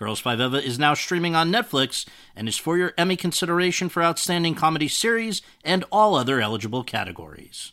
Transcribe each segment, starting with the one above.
Girls Five Eva is now streaming on Netflix and is for your Emmy consideration for Outstanding Comedy Series and all other eligible categories.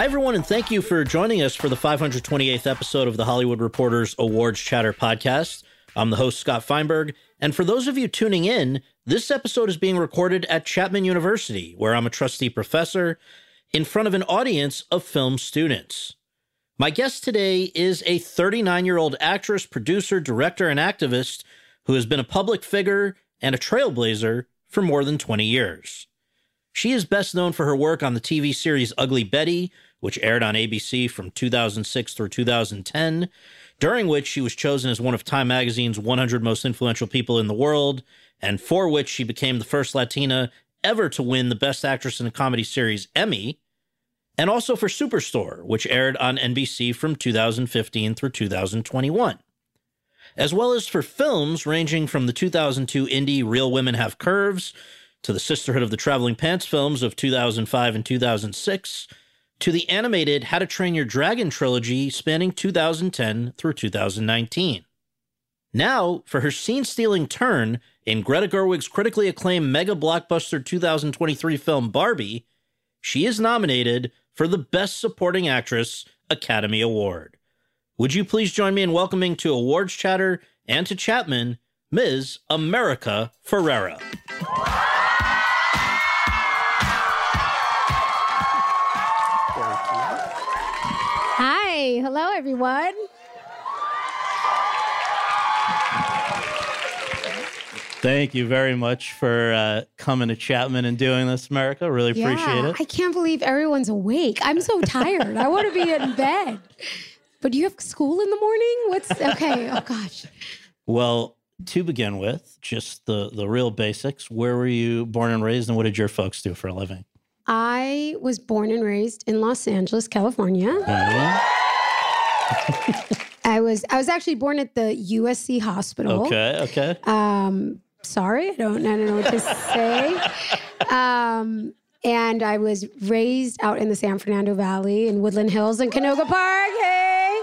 Hi, everyone, and thank you for joining us for the 528th episode of the Hollywood Reporters Awards Chatter podcast. I'm the host, Scott Feinberg. And for those of you tuning in, this episode is being recorded at Chapman University, where I'm a trustee professor, in front of an audience of film students. My guest today is a 39 year old actress, producer, director, and activist who has been a public figure and a trailblazer for more than 20 years. She is best known for her work on the TV series Ugly Betty, which aired on ABC from 2006 through 2010, during which she was chosen as one of Time Magazine's 100 most influential people in the world, and for which she became the first Latina ever to win the Best Actress in a Comedy Series Emmy, and also for Superstore, which aired on NBC from 2015 through 2021. As well as for films ranging from the 2002 indie Real Women Have Curves to the Sisterhood of the Traveling Pants films of 2005 and 2006 to the animated How to Train Your Dragon trilogy spanning 2010 through 2019. Now, for her scene stealing turn in Greta Gerwig's critically acclaimed mega blockbuster 2023 film Barbie, she is nominated for the Best Supporting Actress Academy Award. Would you please join me in welcoming to Awards Chatter and to Chapman, Ms. America Ferrera? Hello everyone. Thank you very much for uh, coming to Chapman and doing this, America. Really Yeah, appreciate it. I can't believe everyone's awake. I'm so tired. I want to be in bed. But do you have school in the morning? What's okay? Oh gosh. Well, to begin with, just the the real basics. Where were you born and raised, and what did your folks do for a living? I was born and raised in Los Angeles, California. I was I was actually born at the USC hospital. Okay, okay. Um, sorry, I don't, I don't know what to say. um, and I was raised out in the San Fernando Valley in Woodland Hills and Canoga Park. Hey,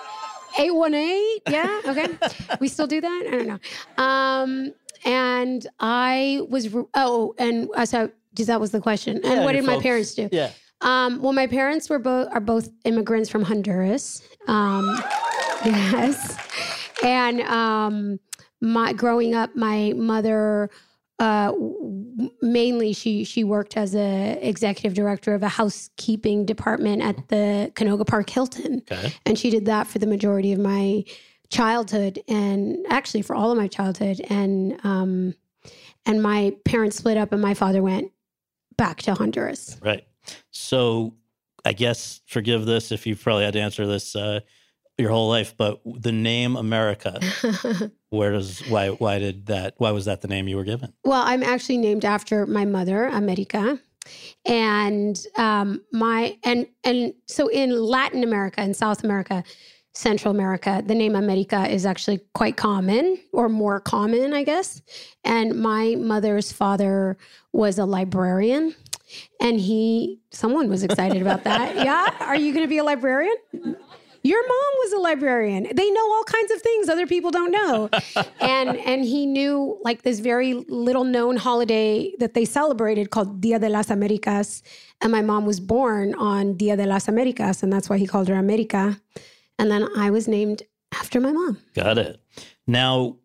818. Yeah, okay. we still do that? I don't know. Um, and I was, oh, and uh, so that was the question. And Yeah, what did my parents do? Yeah. Um, well, my parents were both are both immigrants from Honduras. Um, yes, and um, my growing up, my mother uh, mainly she she worked as a executive director of a housekeeping department at the Canoga Park Hilton, Okay. and she did that for the majority of my childhood, and actually for all of my childhood, and um, and my parents split up, and my father went back to Honduras. Right. So, I guess forgive this if you've probably had to answer this uh, your whole life, but the name America, where does why why did that why was that the name you were given? Well, I'm actually named after my mother, America, and um, my and and so in Latin America and South America, Central America, the name America is actually quite common or more common, I guess. And my mother's father was a librarian, and he someone was excited about that. Yeah, are you going to be a librarian? Your mom was a librarian. They know all kinds of things other people don't know. and and he knew like this very little known holiday that they celebrated called Dia de las Americas. And my mom was born on Dia de las Americas, and that's why he called her America. And then I was named after my mom. Got it. Now,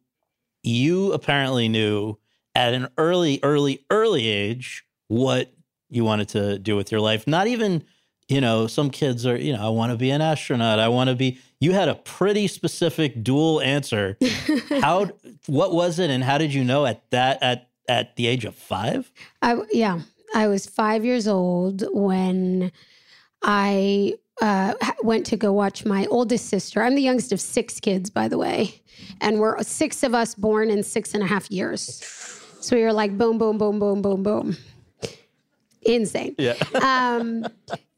you apparently knew at an early, early, early age what you wanted to do with your life. Not even, you know, some kids are, you know, I want to be an astronaut. I want to be. You had a pretty specific dual answer. how? What was it, and how did you know at that at at the age of five? I yeah, I was five years old when I uh, went to go watch my oldest sister. I'm the youngest of six kids, by the way, and we're six of us born in six and a half years. So we were like boom, boom, boom, boom, boom, boom. Insane. Yeah. Um,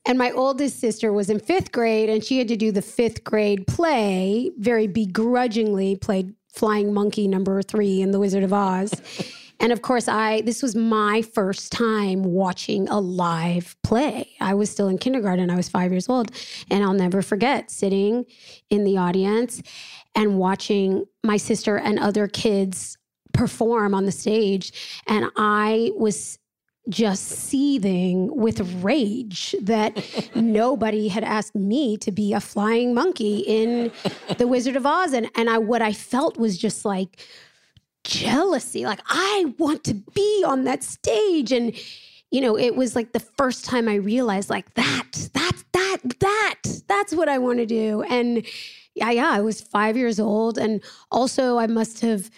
and my oldest sister was in fifth grade, and she had to do the fifth grade play, very begrudgingly played Flying Monkey number three in The Wizard of Oz. And of course, I this was my first time watching a live play. I was still in kindergarten. I was five years old, and I'll never forget sitting in the audience and watching my sister and other kids perform on the stage, and I was just seething with rage that nobody had asked me to be a flying monkey in The Wizard of Oz. And, and I, what I felt was just like jealousy. Like, I want to be on that stage. And, you know, it was like the first time I realized, like, that, that, that, that, that's what I want to do. And yeah, yeah, I was five years old. And also, I must have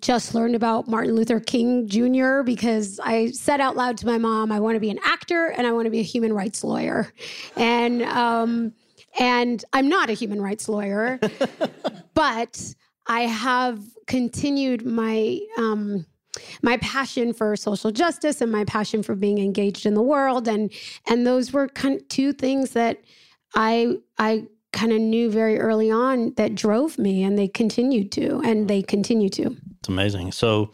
just learned about Martin Luther King Jr. because I said out loud to my mom, I want to be an actor and I want to be a human rights lawyer. And, um, and I'm not a human rights lawyer, but I have continued my um, my passion for social justice and my passion for being engaged in the world, and and those were kind of two things that I I kind of knew very early on that drove me, and they continued to, and they continue to. It's amazing. So,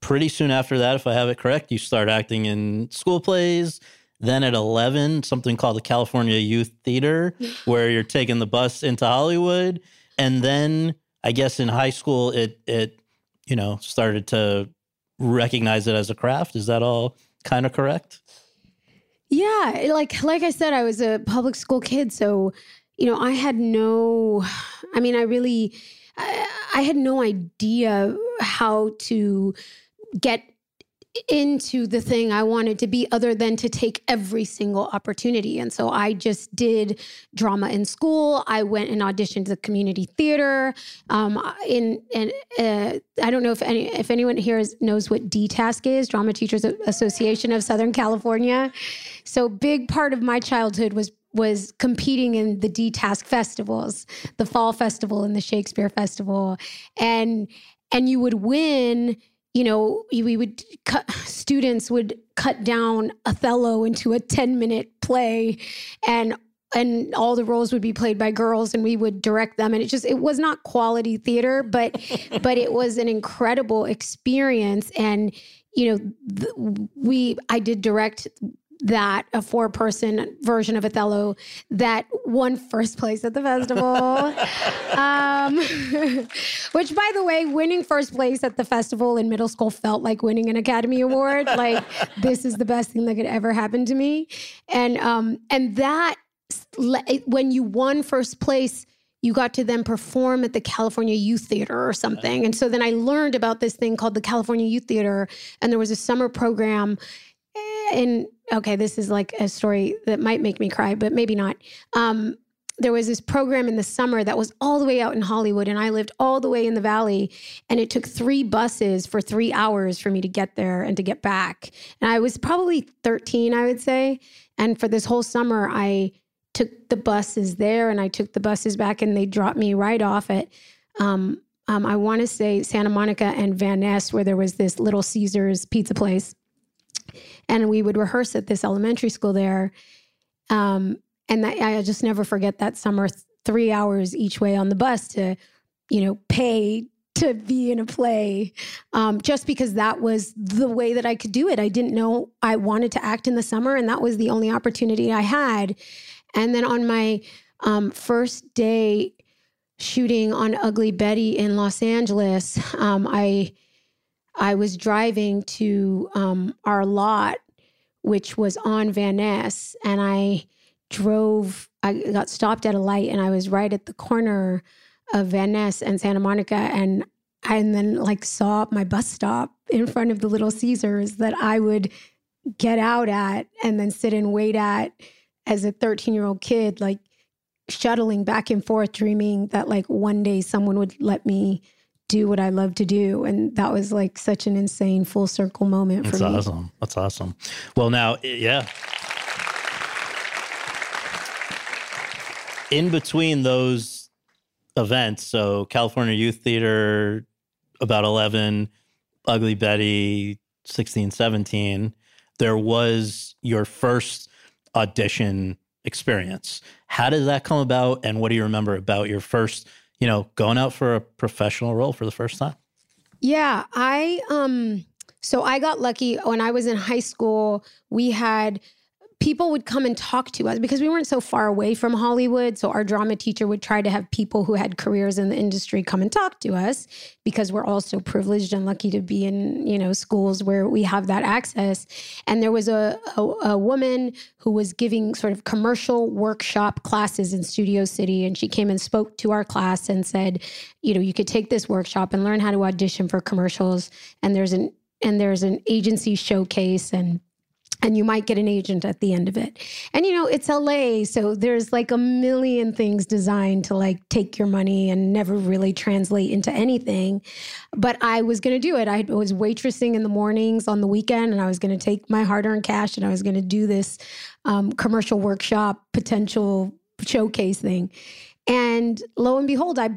pretty soon after that, if I have it correct, you start acting in school plays. Then at 11, something called the California Youth Theater, where you're taking the bus into Hollywood. And then I guess in high school, it, it, you know, started to recognize it as a craft. Is that all kind of correct? Yeah. Like, like I said, I was a public school kid. So, you know, I had no, I mean, I really, I, I had no idea how to get into the thing I wanted to be other than to take every single opportunity. And so I just did drama in school. I went and auditioned to community theater. Um, in and uh, I don't know if any if anyone here is, knows what DTASC is, Drama Teachers Association of Southern California. So big part of my childhood was was competing in the DTASC festivals, the Fall Festival and the Shakespeare Festival, and and you would win you know, we would cut, students would cut down Othello into a 10 minute play and and all the roles would be played by girls and we would direct them and it just it was not quality theater but but it was an incredible experience. And you know th- we I did direct that a four person version of Othello that won first place at the festival. um, which, by the way, winning first place at the festival in middle school felt like winning an Academy Award. like, this is the best thing that could ever happen to me. And, um, and that, when you won first place, you got to then perform at the California Youth Theater or something. And so then I learned about this thing called the California Youth Theater, and there was a summer program. And okay, this is like a story that might make me cry, but maybe not. Um, there was this program in the summer that was all the way out in Hollywood, and I lived all the way in the valley. And it took three buses for three hours for me to get there and to get back. And I was probably 13, I would say. And for this whole summer, I took the buses there and I took the buses back, and they dropped me right off at, um, um, I want to say Santa Monica and Van Ness, where there was this Little Caesars pizza place and we would rehearse at this elementary school there. Um, and that, I just never forget that summer, three hours each way on the bus to, you know, pay to be in a play, um, just because that was the way that I could do it. I didn't know I wanted to act in the summer, and that was the only opportunity I had. And then on my um, first day shooting on Ugly Betty in Los Angeles, um, I I was driving to um, our lot, which was on Van Ness, and I drove. I got stopped at a light, and I was right at the corner of Van Ness and Santa Monica, and and then like saw my bus stop in front of the Little Caesars that I would get out at and then sit and wait at as a 13 year old kid, like shuttling back and forth, dreaming that like one day someone would let me do what I love to do. And that was like such an insane full circle moment That's for me. That's awesome. That's awesome. Well, now, yeah. In between those events, so California Youth Theater, about 11, Ugly Betty, 16, 17, there was your first audition experience. How did that come about? And what do you remember about your first, you know, going out for a professional role for the first time? Yeah, I um so I got lucky when I was in high school, we had people would come and talk to us because we weren't so far away from Hollywood. So our drama teacher would try to have people who had careers in the industry come and talk to us because we're all so privileged and lucky to be in, you know, schools where we have that access. And there was a, a, a woman who was giving sort of commercial workshop classes in Studio City. And she came and spoke to our class and said, you know, you could take this workshop and learn how to audition for commercials. And there's an and there's an agency showcase and and you might get an agent at the end of it. And you know, it's LA, so there's like a million things designed to like take your money and never really translate into anything. But I was going to do it. I was waitressing in the mornings on the weekend, and I was going to take my hard earned cash and I was going to do this um, commercial workshop potential showcase thing. And lo and behold, I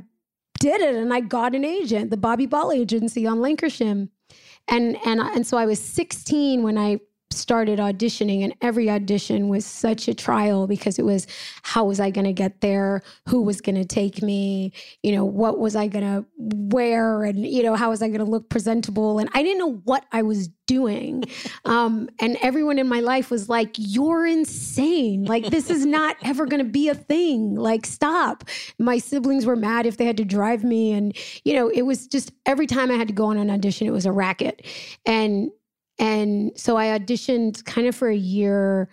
did it and I got an agent, the Bobby Ball agency on Lankershim. And and and so I was 16 when I started auditioning and every audition was such a trial because it was how was I going to get there? Who was going to take me? You know what was I going to wear? And you know how was I going to look presentable? And I didn't know what I was doing. Um, and everyone in my life was like you're insane. Like this is not ever going to be a thing. Like stop. My siblings were mad if they had to drive me. And you know it was just every time I had to go on an audition it was a racket. And and so I auditioned kind of for a year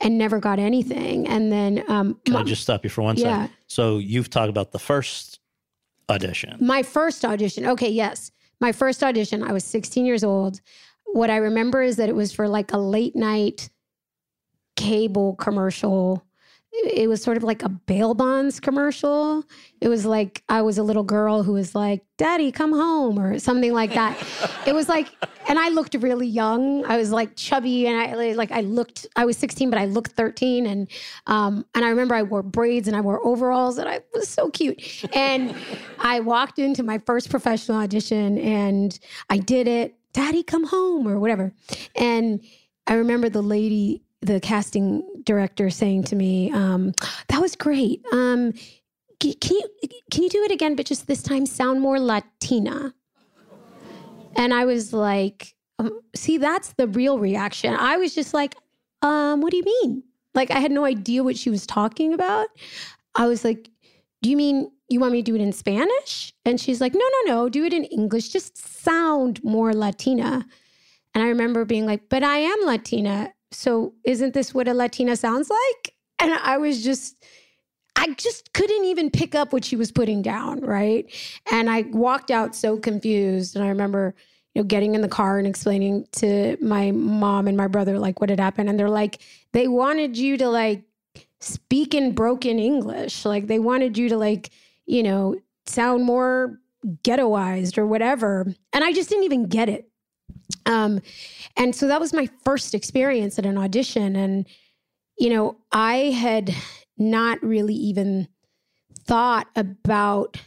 and never got anything. And then, um, Can I just stop you for one second? Yeah. So you've talked about the first audition. my first audition, okay, yes, my first audition, I was 16 years old. What I remember is that it was for like a late night cable commercial. It was sort of like a bail bonds commercial. It was like I was a little girl who was like, Daddy, come home, or something like that. it was like, and I looked really young. I was like chubby, and I like I looked. I was 16, but I looked 13, and um, and I remember I wore braids and I wore overalls, and I was so cute. And I walked into my first professional audition, and I did it. Daddy, come home, or whatever. And I remember the lady, the casting director, saying to me, um, "That was great. Um, can, you can you do it again, but just this time sound more Latina?" And I was like, um, "See, that's the real reaction." I was just like, um, "What do you mean?" Like I had no idea what she was talking about. I was like, "Do you mean you want me to do it in Spanish?" And she's like, "No, no, no. Do it in English. Just sound more Latina." And I remember being like, but I am Latina. So isn't this what a Latina sounds like? And I was just, I just couldn't even pick up what she was putting down. Right. And I walked out so confused. And I remember, you know, getting in the car and explaining to my mom and my brother, like, what had happened. And they're like, they wanted you to like speak in broken English. Like, they wanted you to like, you know, sound more ghettoized or whatever. And I just didn't even get it. Um, and so that was my first experience at an audition. And, you know, I had not really even thought about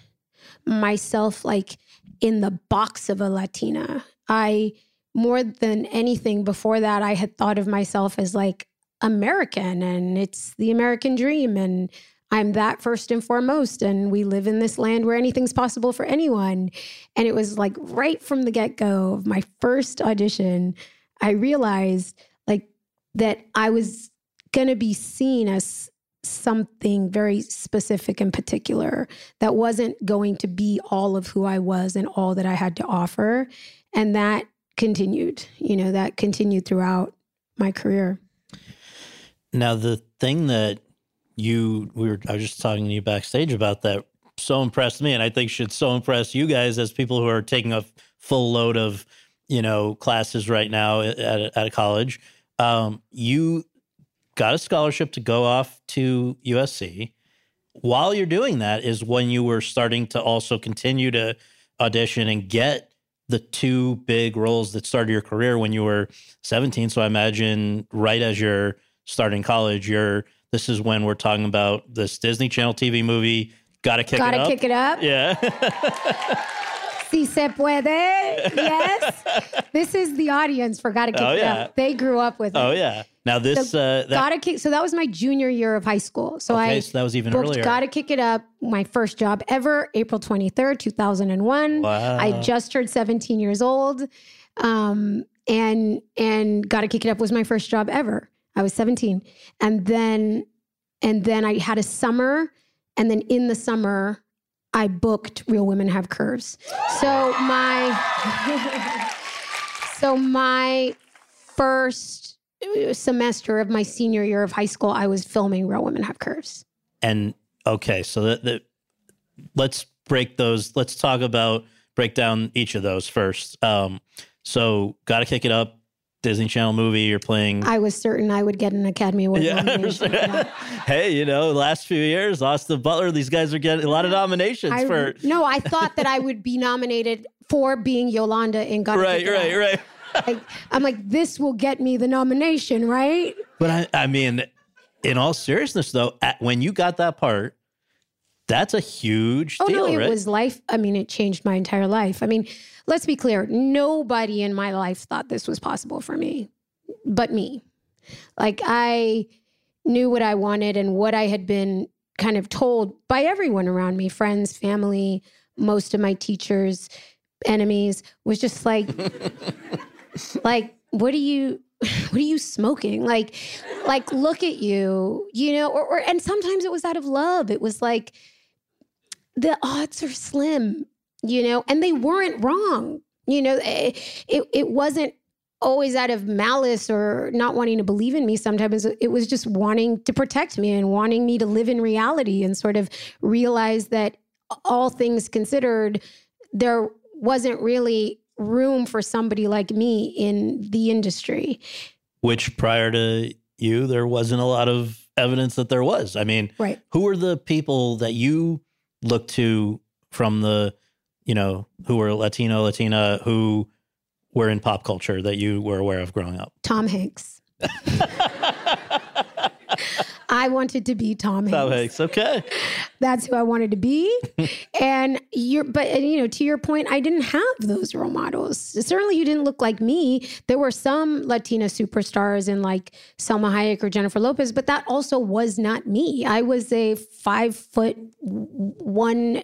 myself like in the box of a Latina. I, more than anything before that, I had thought of myself as like American and it's the American dream. And I'm that first and foremost. And we live in this land where anything's possible for anyone. And it was like right from the get go of my first audition, I realized like that I was going to be seen as something very specific and particular that wasn't going to be all of who I was and all that I had to offer. And that continued, you know, that continued throughout my career. Now, the thing that you we were I was just talking to you backstage about that so impressed me, and I think should so impress you guys as people who are taking a full load of you know classes right now at, at a college. Um, you got a scholarship to go off to USC. While you're doing that, is when you were starting to also continue to audition and get the two big roles that started your career when you were 17. So I imagine right as you're starting college, you're this is when we're talking about this Disney Channel TV movie. Gotta kick Gotta it up. Gotta kick it up. Yeah. Si se puede. Yes. this is the audience for Gotta Kick Oh, It yeah. Up. They grew up with it. oh yeah. Now this So uh that, Gotta kick. So that was my junior year of high school. So okay, I so that was even booked earlier. Gotta Kick It Up, my first job ever, April 23rd, 2001. Wow. I just turned 17 years old. Um, and and Gotta Kick It Up was my first job ever. I was 17. And then and then I had a summer, and then in the summer, I booked Real Women Have Curves. So my so my first semester of my senior year of high school, I was filming Real Women Have Curves. And okay, so that, let's break those. Let's talk about break down each of those first. Um, so gotta kick it up. Disney Channel movie. You're playing. I was certain I would get an Academy Award yeah. nomination. hey, you know, last few years, Austin Butler. These guys are getting a lot of nominations I, for. no, I thought that I would be nominated for being Yolanda in Gotta Right, right, Up. right. Like, I'm like, this will get me the nomination, right? But I, I mean, in all seriousness, though, at, when you got that part, that's a huge Oh deal, no, it right? was life. I mean, it changed my entire life. I mean, let's be clear. Nobody in my life thought this was possible for me, but me. Like I knew what I wanted and what I had been kind of told by everyone around me, friends, family, most of my teachers, enemies, was just like, like, what are you what are you smoking? Like, like, look at you, you know, or, or and sometimes it was out of love. It was like the odds are slim, you know, and they weren't wrong. You know, it, it, it wasn't always out of malice or not wanting to believe in me. Sometimes it was just wanting to protect me and wanting me to live in reality and sort of realize that all things considered, there wasn't really room for somebody like me in the industry. Which prior to you, there wasn't a lot of evidence that there was. I mean, Right. who were the people that you looked to from the, you know, who were Latino, Latina, who were in pop culture that you were aware of growing up? Tom Hanks. I wanted to be Tom Hanks. Tom Hanks. Okay. That's who I wanted to be. and you're, but and, you know, to your point, I didn't have those role models. Certainly, you didn't look like me. There were some Latina superstars in like Salma Hayek or Jennifer Lopez, but that also was not me. I was a five foot one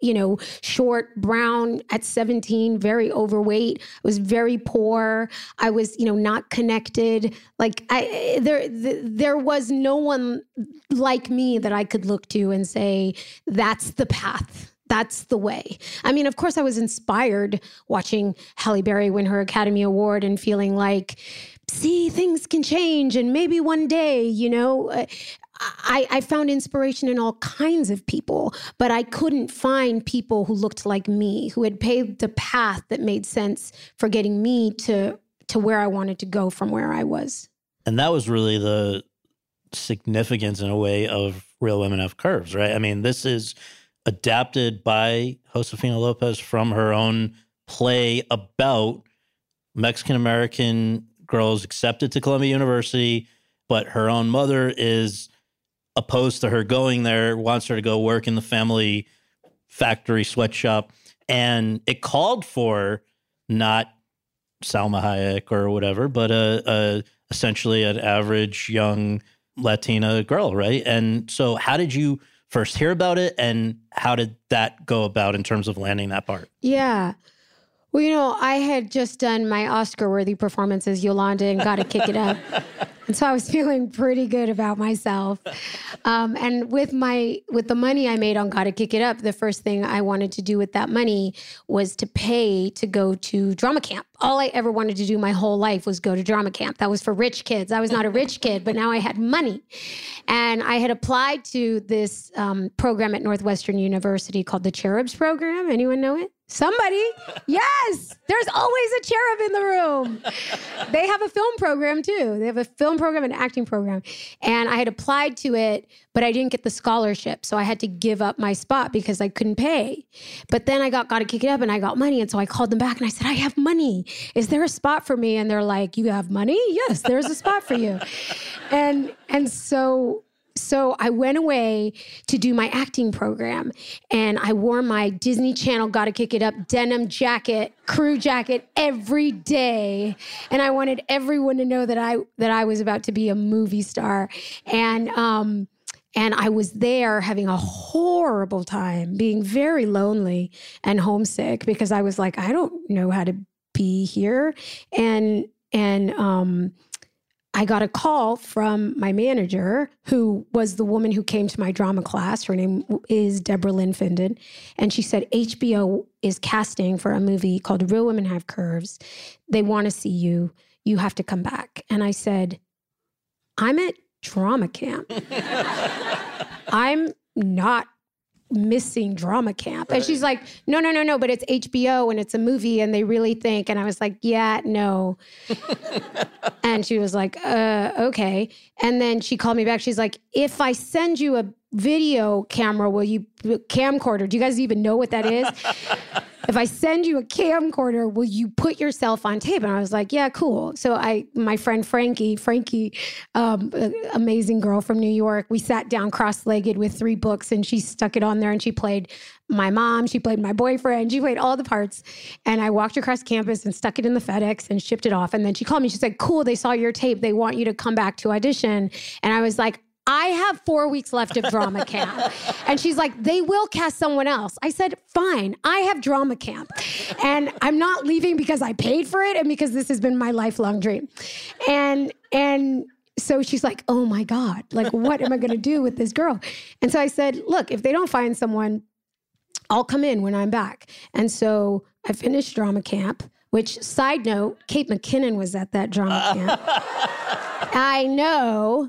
you know, short, brown at 17, very overweight. I was very poor. I was, you know, not connected. Like I there th- there was no one like me that I could look to and say that's the path. That's the way. I mean, of course, I was inspired watching Halle Berry win her Academy Award and feeling like, see, things can change, and maybe one day, you know, uh, I, I found inspiration in all kinds of people, but I couldn't find people who looked like me, who had paved the path that made sense for getting me to to where I wanted to go from where I was. And that was really the significance in a way of Real Women Have Curves, right? I mean, this is adapted by Josefina Lopez from her own play about Mexican American girls accepted to Columbia University, but her own mother is opposed to her going there, wants her to go work in the family factory sweatshop. And it called for not Salma Hayek or whatever, but a, a essentially an average young Latina girl, right? And so, how did you first hear about it, and how did that go about in terms of landing that part? Yeah. Well, you know, I had just done my Oscar worthy performance as Yolanda and Gotta Kick It Up. And so I was feeling pretty good about myself. Um, and with my with the money I made on Gotta Kick It Up, the first thing I wanted to do with that money was to pay to go to drama camp. All I ever wanted to do my whole life was go to drama camp. That was for rich kids. I was not a rich kid, but now I had money. And I had applied to this um, program at Northwestern University called the Cherubs Program. Anyone know it? Somebody. Yes. There's always a cherub in the room. They have a film program too. They have a film program and acting program. And I had applied to it, but I didn't get the scholarship. So I had to give up my spot because I couldn't pay. But then I got Gotta Kick It Up and I got money. And so I called them back and I said, I have money. Is there a spot for me? And they're like, You have money? Yes, there's a spot for you. And and so so I went away to do my acting program and I wore my Disney Channel Gotta Kick It Up denim jacket, crew jacket every day. And I wanted everyone to know that I that I was about to be a movie star. And um and I was there having a horrible time, being very lonely and homesick because I was like, I don't know how to be here. And and um I got a call from my manager, who was the woman who came to my drama class. Her name is Deborah Lynn Finden. And she said, HBO is casting for a movie called Real Women Have Curves. They want to see you. You have to come back. And I said, I'm at drama camp. I'm not missing drama camp. Right. And she's like, no, no, no, no, but it's HBO and it's a movie and they really think. And I was like, yeah, no. and she was like, uh, okay. And then she called me back. She's like, if I send you a video camera, will you camcorder? Do you guys even know what that is? if I send you a camcorder, will you put yourself on tape? And I was like, yeah, cool. So I, my friend Frankie, Frankie, um, amazing girl from New York, we sat down cross-legged with three books and she stuck it on there and she played my mom, she played my boyfriend, she played all the parts. And I walked across campus and stuck it in the FedEx and shipped it off. And then she called me. She said, cool, they saw your tape. They want you to come back to audition. And I was like, I have four weeks left of drama camp. and she's like, they will cast someone else. I said, fine, I have drama camp. And I'm not leaving because I paid for it and because this has been my lifelong dream. And, and, so she's like, oh my God, like, what am I going to do with this girl? And so I said, look, if they don't find someone, I'll come in when I'm back. And so I finished drama camp, which, side note, Kate McKinnon was at that drama camp. I know.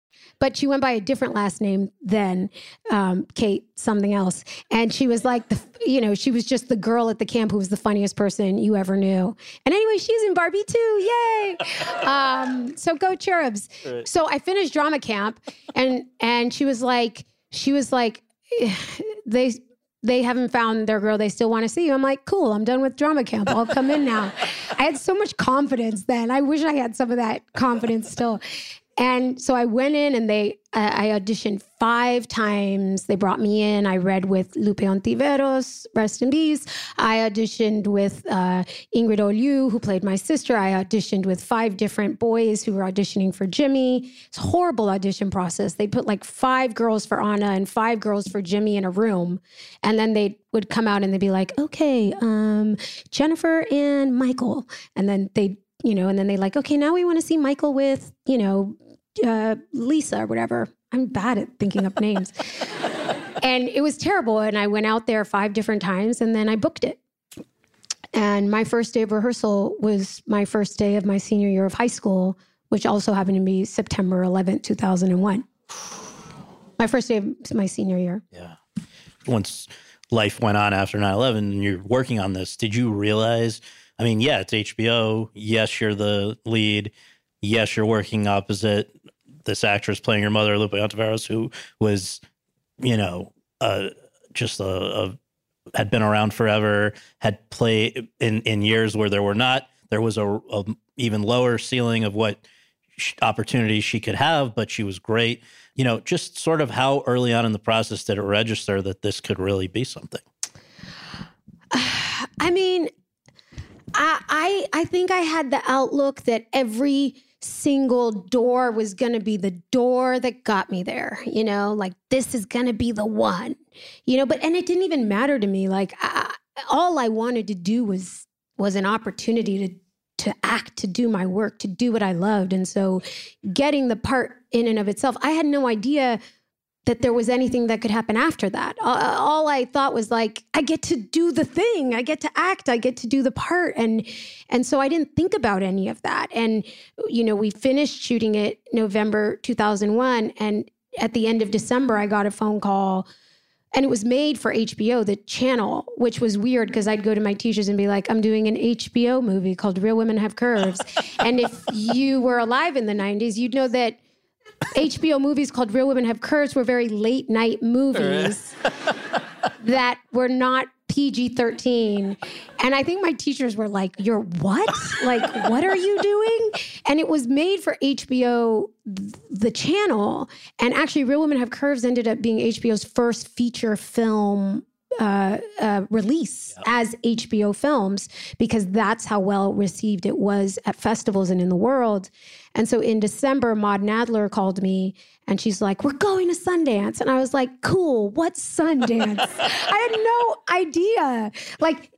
But she went by a different last name than um, Kate something else, and she was like the, you know, she was just the girl at the camp who was the funniest person you ever knew. And anyway, she's in Barbie too. Yay! um, so go cherubs. Right. So I finished drama camp, and and she was like, she was like they they haven't found their girl. They still want to see you. I'm like, cool. I'm done with drama camp. I'll come in now. I had so much confidence then. I wish I had some of that confidence still. And so I went in and they, uh, I auditioned five times. They brought me in. I read with Lupe Ontiveros, rest in peace. I auditioned with uh, Ingrid Oliu, who played my sister. I auditioned with five different boys who were auditioning for Jimmy. It's a horrible audition process. They put like five girls for Anna and five girls for Jimmy in a room. And then they would come out and they'd be like, okay, um, Jennifer and Michael. And then they you know, and then they like, okay, now we want to see Michael with, you know, uh, Lisa or whatever. I'm bad at thinking up names. and it was terrible. And I went out there five different times and then I booked it. And my first day of rehearsal was my first day of my senior year of high school, which also happened to be September 11th, 2001. My first day of my senior year. Yeah. Once life went on after 9 11 and you're working on this, did you realize? I mean, yeah, it's HBO. Yes, you're the lead. Yes, you're working opposite this actress playing your mother, Lupe Ontiveros, who was, you know, uh, just a, a had been around forever, had played in in years where there were not there was a, a even lower ceiling of what opportunities she could have, but she was great. You know, just sort of how early on in the process did it register that this could really be something? I mean, I I, I think I had the outlook that every single door was going to be the door that got me there, you know, like this is going to be the one, you know, but and it didn't even matter to me. Like I, all I wanted to do was was an opportunity to to act, to do my work, to do what I loved. And so getting the part in and of itself, I had no idea that there was anything that could happen after that. All I thought was like, I get to do the thing, I get to act, I get to do the part, and and so I didn't think about any of that. And you know, we finished shooting it November 2001, and at the end of December, I got a phone call. And it was made for HBO, the channel, which was weird because I'd go to my teachers and be like, I'm doing an HBO movie called Real Women Have Curves. and if you were alive in the 90s, you'd know that HBO movies called Real Women Have Curves were very late night movies that were not PG 13. And I think my teachers were like, You're what? Like, what are you doing? And it was made for HBO, the channel. And actually, Real Women Have Curves ended up being HBO's first feature film uh, uh, release as HBO films because that's how well received it was at festivals and in the world. And so in December, Maud Nadler called me and she's like, We're going to Sundance. And I was like, Cool, what's Sundance? I had no idea. Like,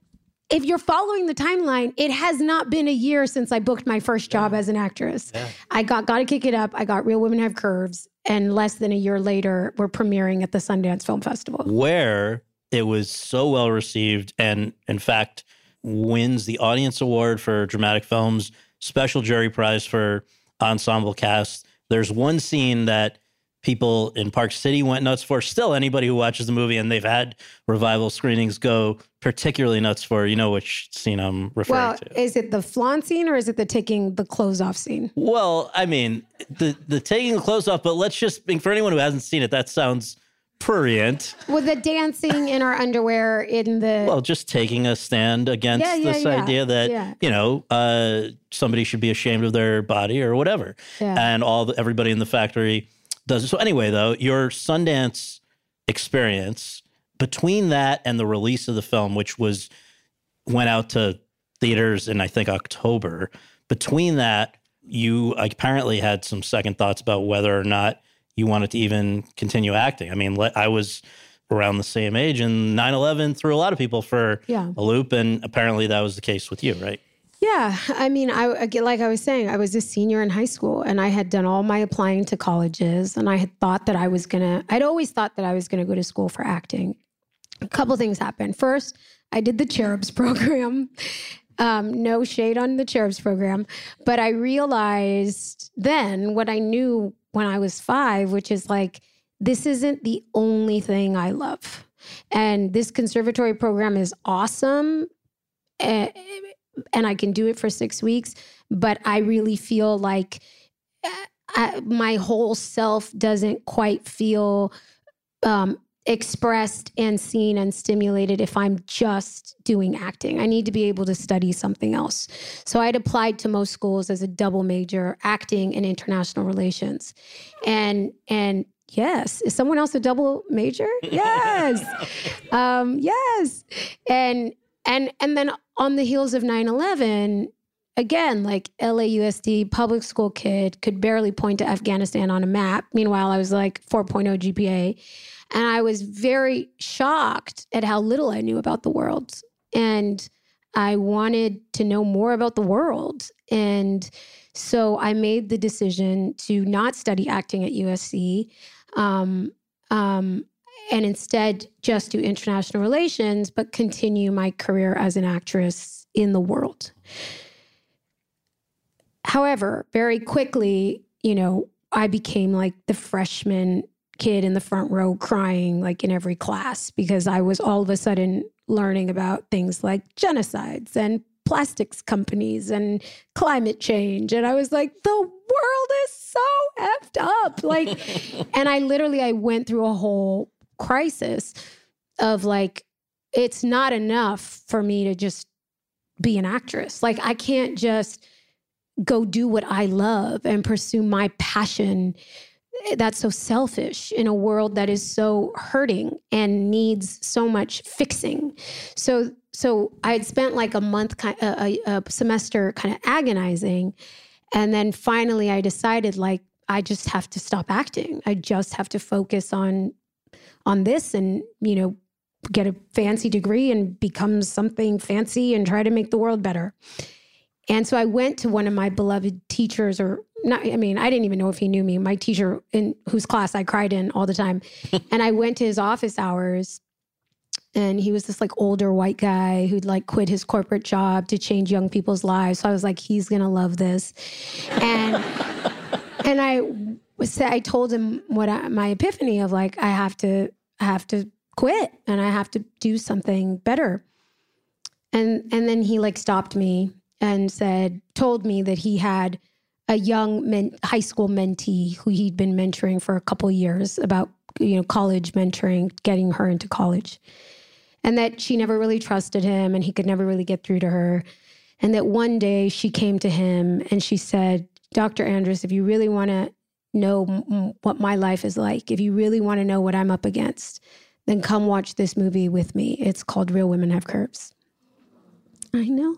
if you're following the timeline, it has not been a year since I booked my first job yeah. as an actress. Yeah. I got Gotta Kick It Up, I got Real Women Have Curves, and less than a year later, we're premiering at the Sundance Film Festival. Where it was so well received and, in fact, wins the Audience Award for Dramatic Films, Special Jury Prize for Ensemble Cast. There's one scene that people in Park City went nuts for. Still, anybody who watches the movie and they've had revival screenings go particularly nuts for. You know which scene I'm referring well, to. Is it the flan scene or is it the taking the clothes off scene? Well, I mean, the the taking the clothes off, but let's just for anyone who hasn't seen it, that sounds prurient. With the dancing in our underwear in the well, just taking a stand against yeah, yeah, this yeah. idea that you know uh, somebody should be ashamed of their body or whatever, and all the, everybody in the factory does it. So anyway, though, your Sundance experience between that and the release of the film, which was went out to theaters in I think October, between that you apparently had some second thoughts about whether or not you wanted to even continue acting. I mean, I was around the same age, and 9 11 threw a lot of people for yeah. a loop. And apparently that was the case with you, right? Yeah. I mean, I like I was saying, I was a senior in high school and I had done all my applying to colleges, and I had thought that I was going to, I'd always thought that I was going to go to school for acting. A couple things happened. First, I did the Cherubs program. Um, no shade on the Cherubs program, but I realized then what I knew when I was five, which is like, this isn't the only thing I love. And this conservatory program is awesome. And, and I can do it for six weeks, but I really feel like I, uh, uh, my whole self doesn't quite feel um, expressed and seen and stimulated if I'm just doing acting. I need to be able to study something else. So I'd applied to most schools as a double major, acting and international relations. And and yes, is someone else a double major? Yes. um, yes. And and and then on the heels of 9/11, again, like LAUSD, public school kid, could barely point to Afghanistan on a map. Meanwhile, I was like 4.0 GPA. And I was very shocked at how little I knew about the world. And I wanted to know more about the world. And so I made the decision to not study acting at USC. Um, um, and instead just do international relations, but continue my career as an actress in the world. However, very quickly, you know, I became like the freshman kid in the front row crying like in every class because I was all of a sudden learning about things like genocides and plastics companies and climate change. And I was like the world is so effed up. Like and I literally I went through a whole crisis of like it's not enough for me to just be an actress. Like I can't just go do what I love and pursue my passion Eh, that's so selfish in a world that is so hurting and needs so much fixing. So so I had spent like a month a, a semester kind of agonizing and then finally I decided like I just have to stop acting. I just have to focus on on this and you know get a fancy degree and become something fancy and try to make the world better. And so I went to one of my beloved teachers, or not, I mean, I didn't even know if he knew me, my teacher in whose class I cried in all the time. and I went to his office hours and he was this like older white guy who'd like quit his corporate job to change young people's lives. So I was like, he's gonna love this. And and I was I told him what I, my epiphany of like I have to I have to quit and I have to do something better. And and then he like stopped me and said, told me that he had a young men, high school mentee who he'd been mentoring for a couple years about, you know, college mentoring, getting her into college. And that she never really trusted him and he could never really get through to her. And that one day she came to him and she said, Dr. Andrus, if you really want to know m- what my life is like, if you really want to know what I'm up against, then come watch this movie with me. It's called Real Women Have Curves. I know.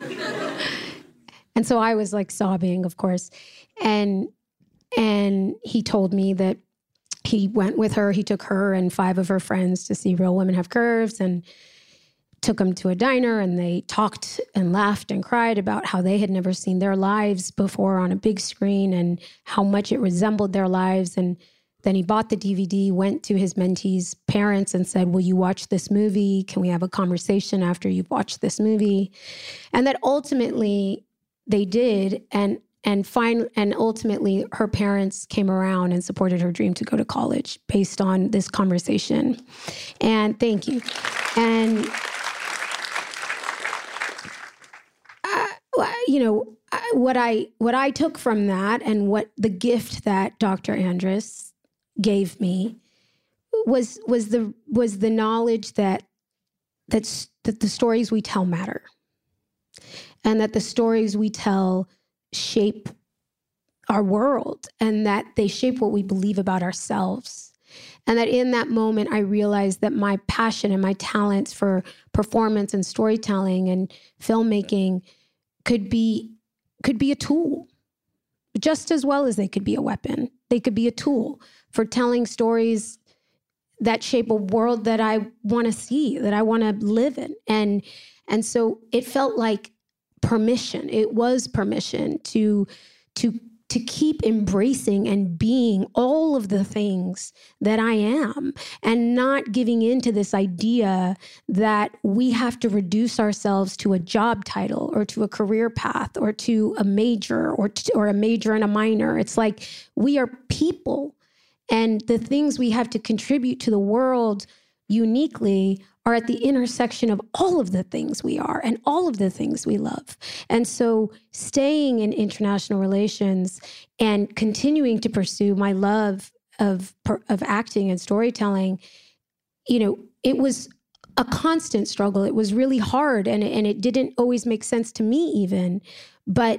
and so I was like sobbing, of course. And and he told me that he went with her, he took her and five of her friends to see Real Women Have Curves and took them to a diner and they talked and laughed and cried about how they had never seen their lives before on a big screen and how much it resembled their lives and then he bought the DVD, went to his mentee's parents and said, Will you watch this movie? Can we have a conversation after you've watched this movie? And that ultimately they did. And and fine and ultimately her parents came around and supported her dream to go to college based on this conversation and thank you and uh, you know what i what i took from that and what the gift that dr andrus gave me was was the was the knowledge that that's that the stories we tell matter and that the stories we tell shape our world and that they shape what we believe about ourselves and that in that moment i realized that my passion and my talents for performance and storytelling and filmmaking could be could be a tool just as well as they could be a weapon they could be a tool for telling stories that shape a world that I want to see, that I want to live in. And and so it felt like permission. It was permission to to to keep embracing and being all of the things that I am and not giving in to this idea that we have to reduce ourselves to a job title or to a career path or to a major or to, or a major and a minor. It's like we are people and the things we have to contribute to the world uniquely are at the intersection of all of the things we are and all of the things we love. And so staying in international relations and continuing to pursue my love of of acting and storytelling, you know, it was a constant struggle. It was really hard and and it didn't always make sense to me even, but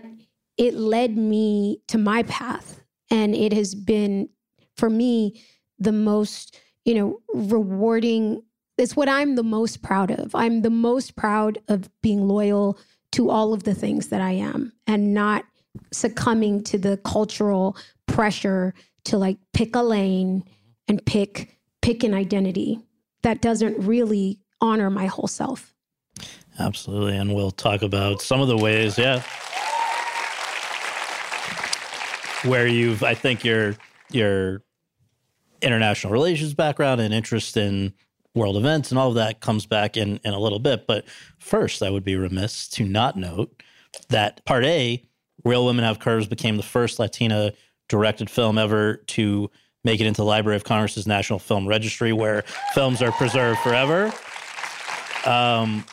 it led me to my path and it has been for me the most, you know, rewarding. It's what I'm the most proud of. I'm the most proud of being loyal to all of the things that I am and not succumbing to the cultural pressure to like pick a lane and pick pick an identity that doesn't really honor my whole self. Absolutely. And we'll talk about some of the ways, yeah. Where you've I think you're you're international relations background and interest in world events and all of that comes back in, in a little bit. But first, I would be remiss to not note that Part A, Real Women Have Curves, became the first Latina directed film ever to make it into the Library of Congress's National Film Registry, where films are preserved forever. Um,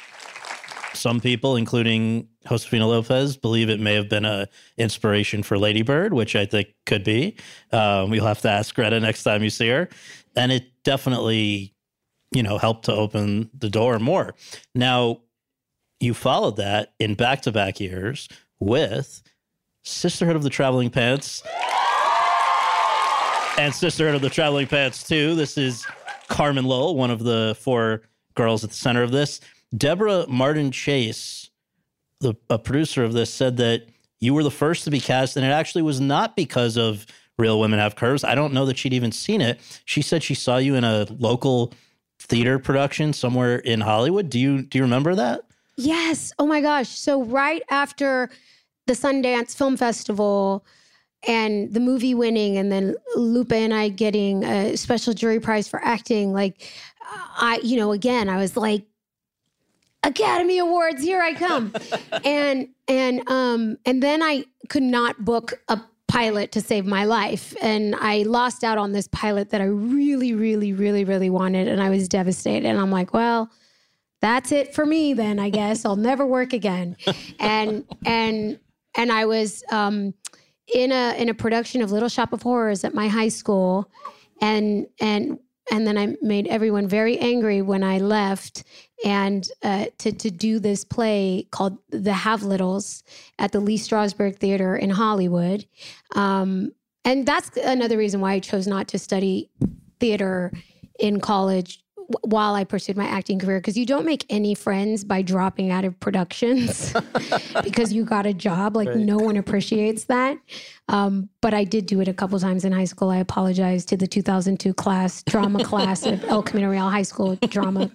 some people, including Josefina Lopez, believe it may have been a inspiration for Lady Bird, which I think could be. Um, you'll have to ask Greta next time you see her, and it definitely, you know, helped to open the door more. Now, you followed that in back-to-back years with Sisterhood of the Traveling Pants and Sisterhood of the Traveling Pants too. This is Carmen Lowell, one of the four girls at the center of this. Deborah Martin Chase, the a producer of this, said that you were the first to be cast, and it actually was not because of Real Women Have Curves. I don't know that she'd even seen it. She said she saw you in a local theater production somewhere in Hollywood. Do you do you remember that? Yes. Oh my gosh. So right after the Sundance Film Festival and the movie winning and then Lupe and I getting a special jury prize for acting, like I, you know, again, I was like, Academy Awards, here I come. and and um and then I could not book a pilot to save my life. And I lost out on this pilot that I really, really, really, really wanted. And I was devastated. And I'm like, well, that's it for me then, I guess. I'll never work again. And and and I was um in a in a production of Little Shop of Horrors at my high school. And and and then I made everyone very angry when I left and uh, to to do this play called The Have Littles at the Lee Strasberg Theater in Hollywood, um, and that's another reason why I chose not to study theater in college while I pursued my acting career because you don't make any friends by dropping out of productions because you got a job. Like right. no one appreciates that. Um, but I did do it a couple times in high school. I apologize to the 2002 class, drama class at El Camino Real High School drama.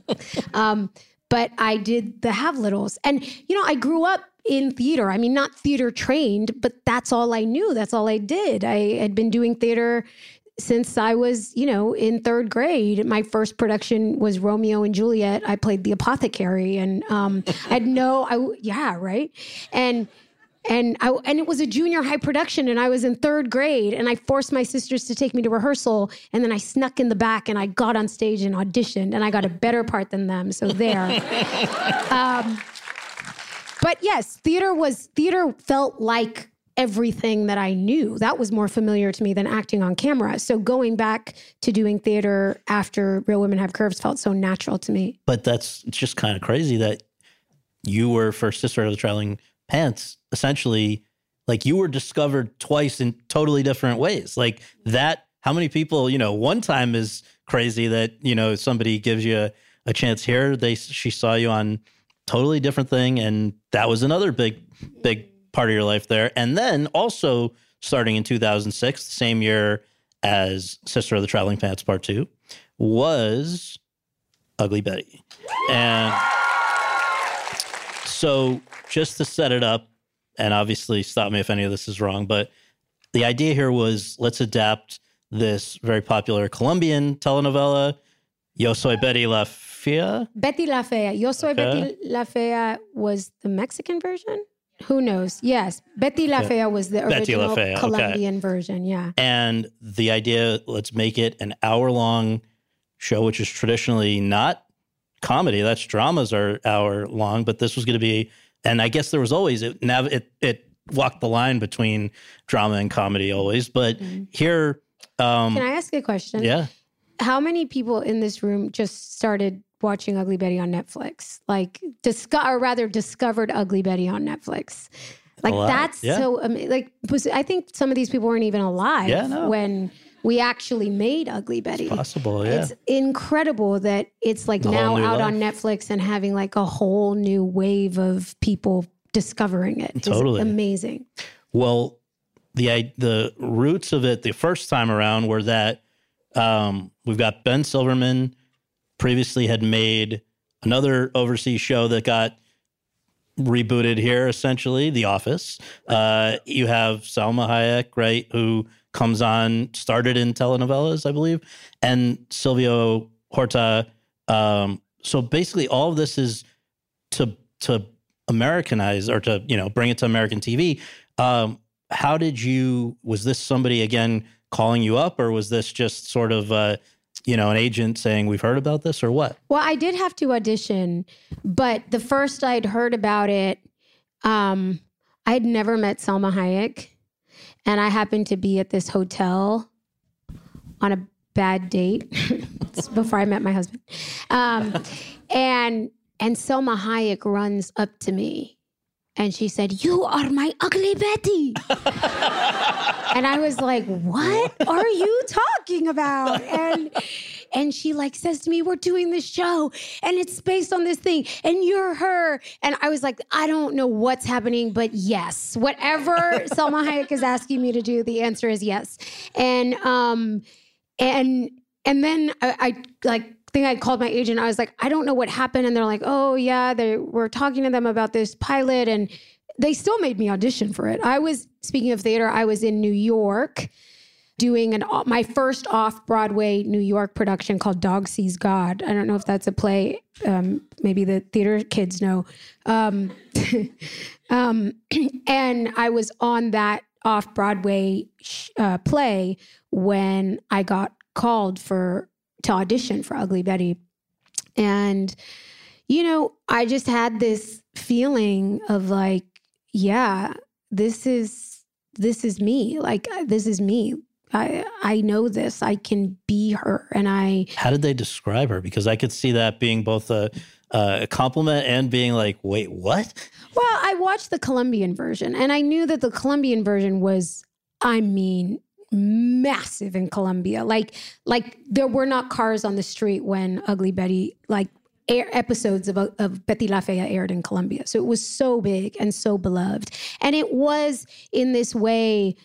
Um, but I did the Have Littles. And, you know, I grew up in theater. I mean, not theater trained, but that's all I knew. That's all I did. I had been doing theater since I was, you know, in third grade. My first production was Romeo and Juliet. I played the apothecary, and um, I had no, I yeah, right, and and I and it was a junior high production, and I was in third grade, and I forced my sisters to take me to rehearsal, and then I snuck in the back, and I got on stage and auditioned, and I got a better part than them. So there. um, but yes, theater was theater felt like everything that I knew. That was more familiar to me than acting on camera. So going back to doing theater after Real Women Have Curves felt so natural to me. But that's just kind of crazy that you were first sister of the traveling pants, essentially like you were discovered twice in totally different ways. Like that, how many people, you know, one time is crazy that, you know, somebody gives you a, a chance here. They she saw you on totally different thing. And that was another big, big part of your life there. And then also starting in 2006, the same year as Sister of the Traveling Pants Part 2, was Ugly Betty. And so just to set it up, and obviously stop me if any of this is wrong, but the idea here was let's adapt this very popular Colombian telenovela, Yo Soy Betty La Fea. Betty La Fea. Yo Soy okay. Betty La Fea was the Mexican version? Who knows? Yes, Betty La Fea was the original Fea, Colombian okay. version. Yeah, and the idea let's make it an hour long show, which is traditionally not comedy. That's dramas are hour long, but this was going to be, and I guess there was always it. Now it it walked the line between drama and comedy always, but mm-hmm. here. Um, Can I ask a question? Yeah. How many people in this room just started watching Ugly Betty on Netflix. Like, disco- or rather, discovered Ugly Betty on Netflix. Like that's yeah. so. Um, like, was I think some of these people weren't even alive yeah, no. when we actually made Ugly Betty. It's possible, yeah. It's incredible that it's like now out life. on Netflix and having like a whole new wave of people discovering it. Totally it's amazing. Well, the the roots of it the first time around were that um, we've got Ben Silverman previously had made another overseas show that got rebooted here, essentially, The Office. Uh, you have Salma Hayek, right, who comes on, started in telenovelas, I believe, and Silvio Horta. Um, so basically, all of this is to to Americanize or to you know bring it to American TV. Um, how did you? Was this somebody again calling you up, or was this just sort of uh, you know an agent saying we've heard about this, or what? Well, I did have to audition, but the first I'd heard about it, um, I had never met Salma Hayek, and I happened to be at this hotel on a bad date before I met my husband, um, and and Salma Hayek runs up to me and she said, You are my ugly Betty. and I was like, What are you talking about? And and she like says to me, We're doing this show and it's based on this thing, and you're her. And I was like, I don't know what's happening, but yes. Whatever Salma Hayek is asking me to do, the answer is yes. And um and and then I, I like think I called my agent. I was like, I don't know what happened. And they're like, oh, yeah, they were talking to them about this pilot. And they still made me audition for it. I was, speaking of theater, I was in New York doing an my first off Broadway New York production called Dog Sees God. I don't know if that's a play. Um, maybe the theater kids know. Um, um, and I was on that off Broadway uh, play when I got called for to audition for Ugly Betty. And, you know, I just had this feeling of like, yeah, this is this is me. Like uh, this is me. I I know this. I can be her. And I How did they describe her? Because I could see that being both a a compliment and being like, wait, what? Well, I watched the Colombian version and I knew that the Colombian version was, I mean, massive in Colombia. Like like there were not cars on the street when Ugly Betty like air episodes of, of Betty La Fea aired in Colombia. So it was so big and so beloved. And it was in this way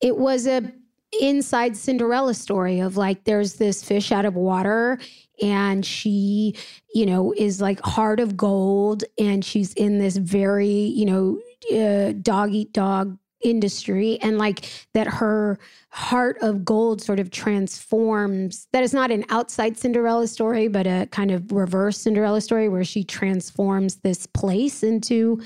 it was a inside Cinderella story of like there's this fish out of water and she you know is like heart of gold and she's in this very you know uh, dog eat dog industry and like that her heart of gold sort of transforms that is not an outside cinderella story but a kind of reverse cinderella story where she transforms this place into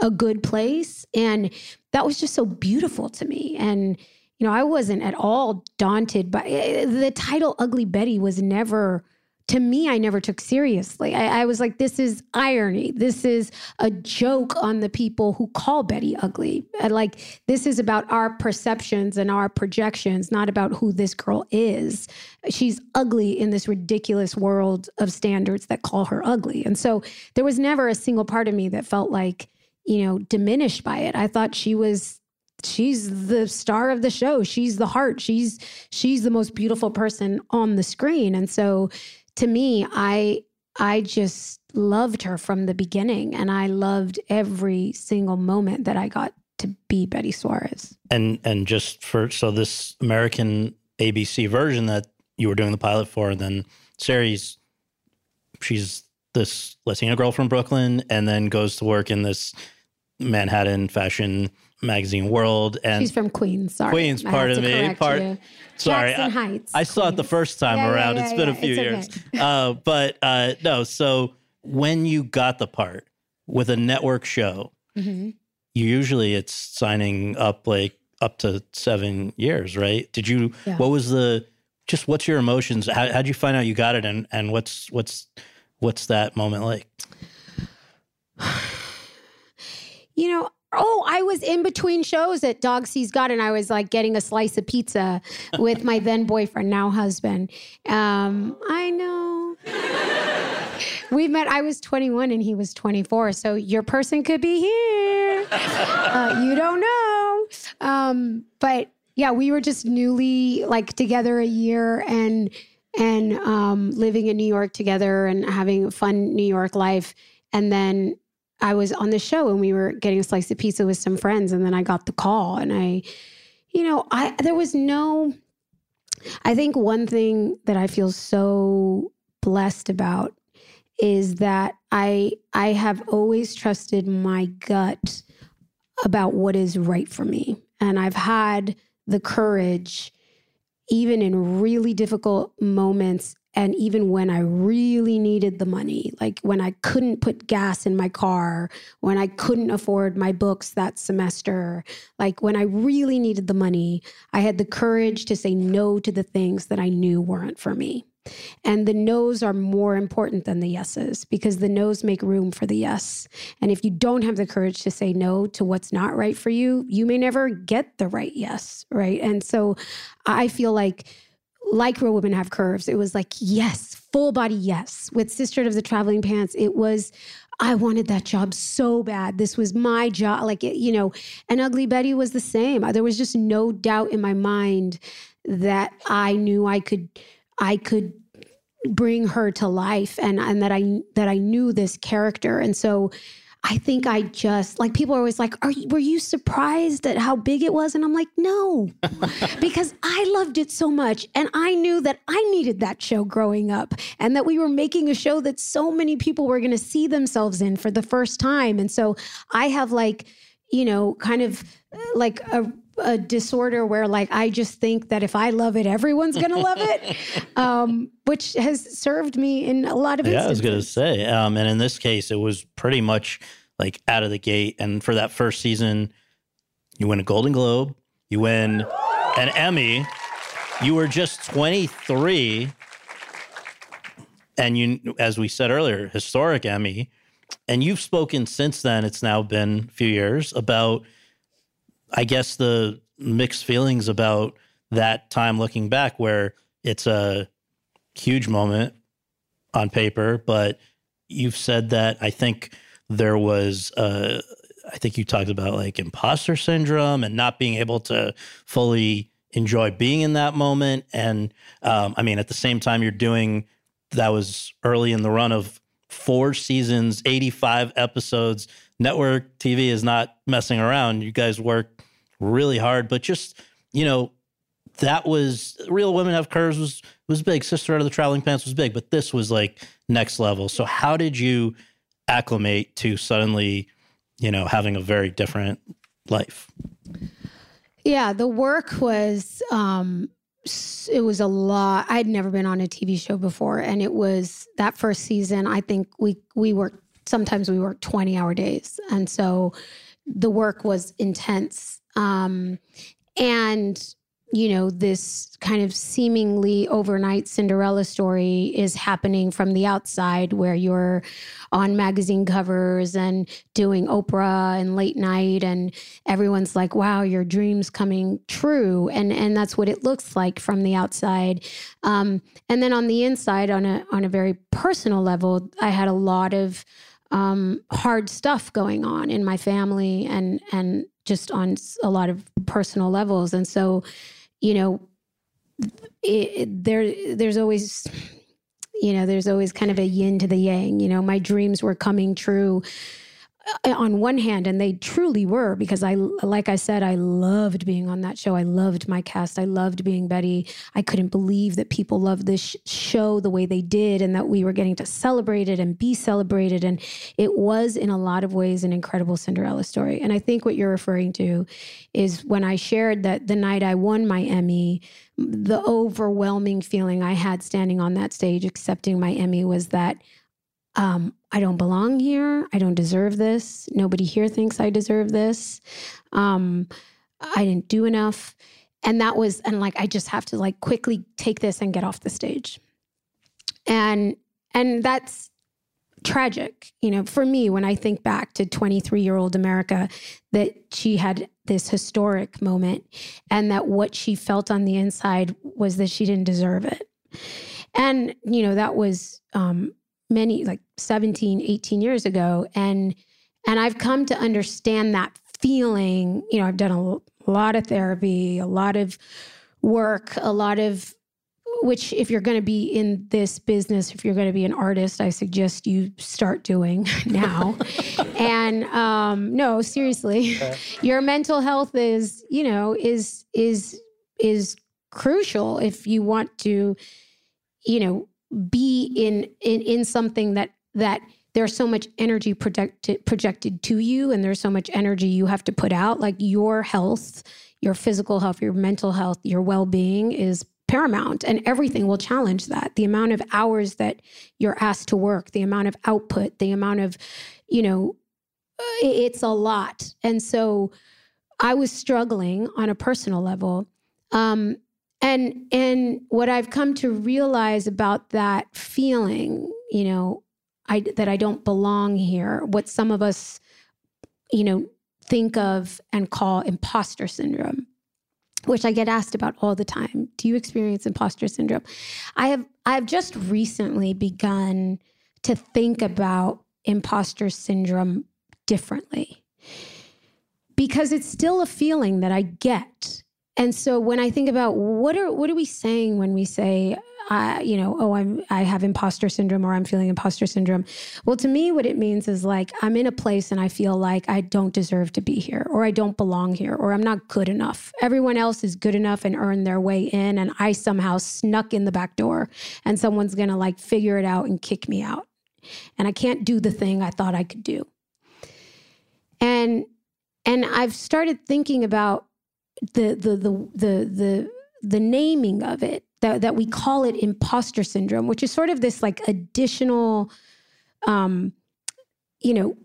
a good place. And that was just so beautiful to me. And you know i wasn't at all daunted by eh, the title ugly betty was never to me, I never took seriously. I, I, was like, this is irony. This is a joke on the people who call Betty ugly. Like, this is about our perceptions and our projections, not about who this girl is. She's ugly in this ridiculous world of standards that call her ugly. And so there was never a single part of me that felt like, you know, diminished by it. I thought she was she's the star of the show she's the heart she's she's the most beautiful person on the screen and so to me, I I just loved her from the beginning and I loved every single moment that I got to be Betty Suarez. And and just for so this American ABC version that you were doing the pilot for, and then Sari's she's this Latina girl from Brooklyn and then goes to work in this Manhattan fashion magazine world and she's from Queens. Sorry, Queens, part of me. Part. You. Sorry, Jackson I, Heights. I saw it the first time Yeah, yeah, around. yeah, it's been yeah, a few years, okay. uh, but uh, no. So when you got the part with a network show, Mhm. you usually it's signing up like up to seven years, right? Did you? Yeah. What was the? Just what's your emotions? How how'd you find out you got it, and and what's what's what's that moment like? You know, oh, I was in between shows at Dog Sees God, and I was like getting a slice of pizza with my then boyfriend, now husband. Um, I know. We met, I was 21 and he was 24. So your person could be here. Uh, you don't know. Um, but yeah, we were just newly like together a year and and um, living in New York together and having a fun New York life. And then I was on the show and we were getting a slice of pizza with some friends. And then I got the call and I, you know, I there was no I think one thing that I feel so blessed about is that I I have always trusted my gut about what is right for me. And I've had the courage, even in really difficult moments. And even when I really needed the money, like when I couldn't put gas in my car, when I couldn't afford my books that semester, like when I really needed the money, I had the courage to say no to the things that I knew weren't for me. And the no's are more important than the yeses because the no's make room for the yes. And if you don't have the courage to say no to what's not right for you, you may never get the right yes. Right. And so I feel like, like Real Women Have Curves, it was like, yes, full body yes. With Sisterhood of the Traveling Pants, it was, I wanted that job so bad. This was my job. Like, you know, and Ugly Betty was the same. There was just no doubt in my mind that I knew I could I could bring her to life and and that I that I knew this character and so I think I just like people are always like, "Are you, were you surprised at how big it was?" And I'm like, "No," because I loved it so much, and I knew that I needed that show growing up, and that we were making a show that so many people were going to see themselves in for the first time, and so I have like, you know, kind of uh, like a a disorder where like I just think that if I love it, everyone's gonna love it, um, which has served me in a lot of. Yeah, instances. I was gonna say, um, and in this case, it was pretty much like out of the gate. And for that first season, you win a Golden Globe, you win an Emmy. You were just 23, and you, as we said earlier, historic Emmy. And you've spoken since then. It's now been a few years about I guess the mixed feelings about that time looking back, where it's a huge moment on paper, but you've said that I think there was, uh, I think you talked about like imposter syndrome and not being able to fully enjoy being in that moment. And um, I mean, at the same time, you're doing that was early in the run of four seasons, 85 episodes. Network TV is not messing around. You guys work really hard, but just, you know, that was Real Women Have Curves was was big. Sister Out of the Traveling Pants was big, but this was like next level. So how did you acclimate to suddenly, you know, having a very different life? Yeah, the work was um it was a lot. I'd never been on a TV show before and it was that first season, I think we we worked sometimes we worked 20 hour days. And so the work was intense. Um and you know, this kind of seemingly overnight Cinderella story is happening from the outside where you're on magazine covers and doing Oprah and late night and everyone's like, wow, your dream's coming true. And and that's what it looks like from the outside. Um, and then on the inside, on a on a very personal level, I had a lot of um, hard stuff going on in my family and and just on a lot of personal levels. And so you know, it, there there's always you know there's always kind of a yin to the yang. You know, my dreams were coming true Uh, on one hand and they truly were because i like i said i loved being on that show. I loved my cast. I loved being betty. I couldn't believe that people loved this show the way they did and that we were getting to celebrate it and be celebrated. And it was in a lot of ways an incredible cinderella story. And i think what you're referring to is when i shared that the night i won my emmy the overwhelming feeling i had standing on that stage accepting my emmy was that um, I don't belong here. I don't deserve this. Nobody here thinks I deserve this. Um, I didn't do enough. And that was, and like, I just have to like quickly take this and get off the stage. And, and that's tragic, you know, for me, when I think back to 23 year old America, that she had this historic moment and that what she felt on the inside was that she didn't deserve it. And, you know, that was, um, many like 17 18 years ago and and i've come to understand that feeling you know i've done a lot of therapy a lot of work a lot of which if you're going to be in this business if you're going to be an artist i suggest you start doing now and um no seriously okay. your mental health is you know is is is crucial if you want to you know be in in in something that that there's so much energy projected projected to you and there's so much energy you have to put out like your health your physical health your mental health your well-being is paramount and everything will challenge that. The amount of hours that you're asked to work the amount of output the amount of you know it's a lot. And so i was struggling on a personal level um, and and what i've come to realize about that feeling you know I, that I don't belong here, what some of us, you know, think of and call imposter syndrome, which I get asked about all the time. Do you experience imposter syndrome? I have I've just recently begun to think about imposter syndrome differently. Because it's still a feeling that I get. And so when I think about what are what are we saying when we say I, you know, oh, I'm I have imposter syndrome or I'm feeling imposter syndrome. Well, to me, what it means is like I'm in a place and I feel like I don't deserve to be here, or I don't belong here, or I'm not good enough. Everyone else is good enough and earned their way in, and I somehow snuck in the back door, and someone's gonna like figure it out and kick me out, and I can't do the thing I thought I could do. And and I've started thinking about the the the the the the naming of it that, that we call it imposter syndrome, which is sort of this like additional, um, you know,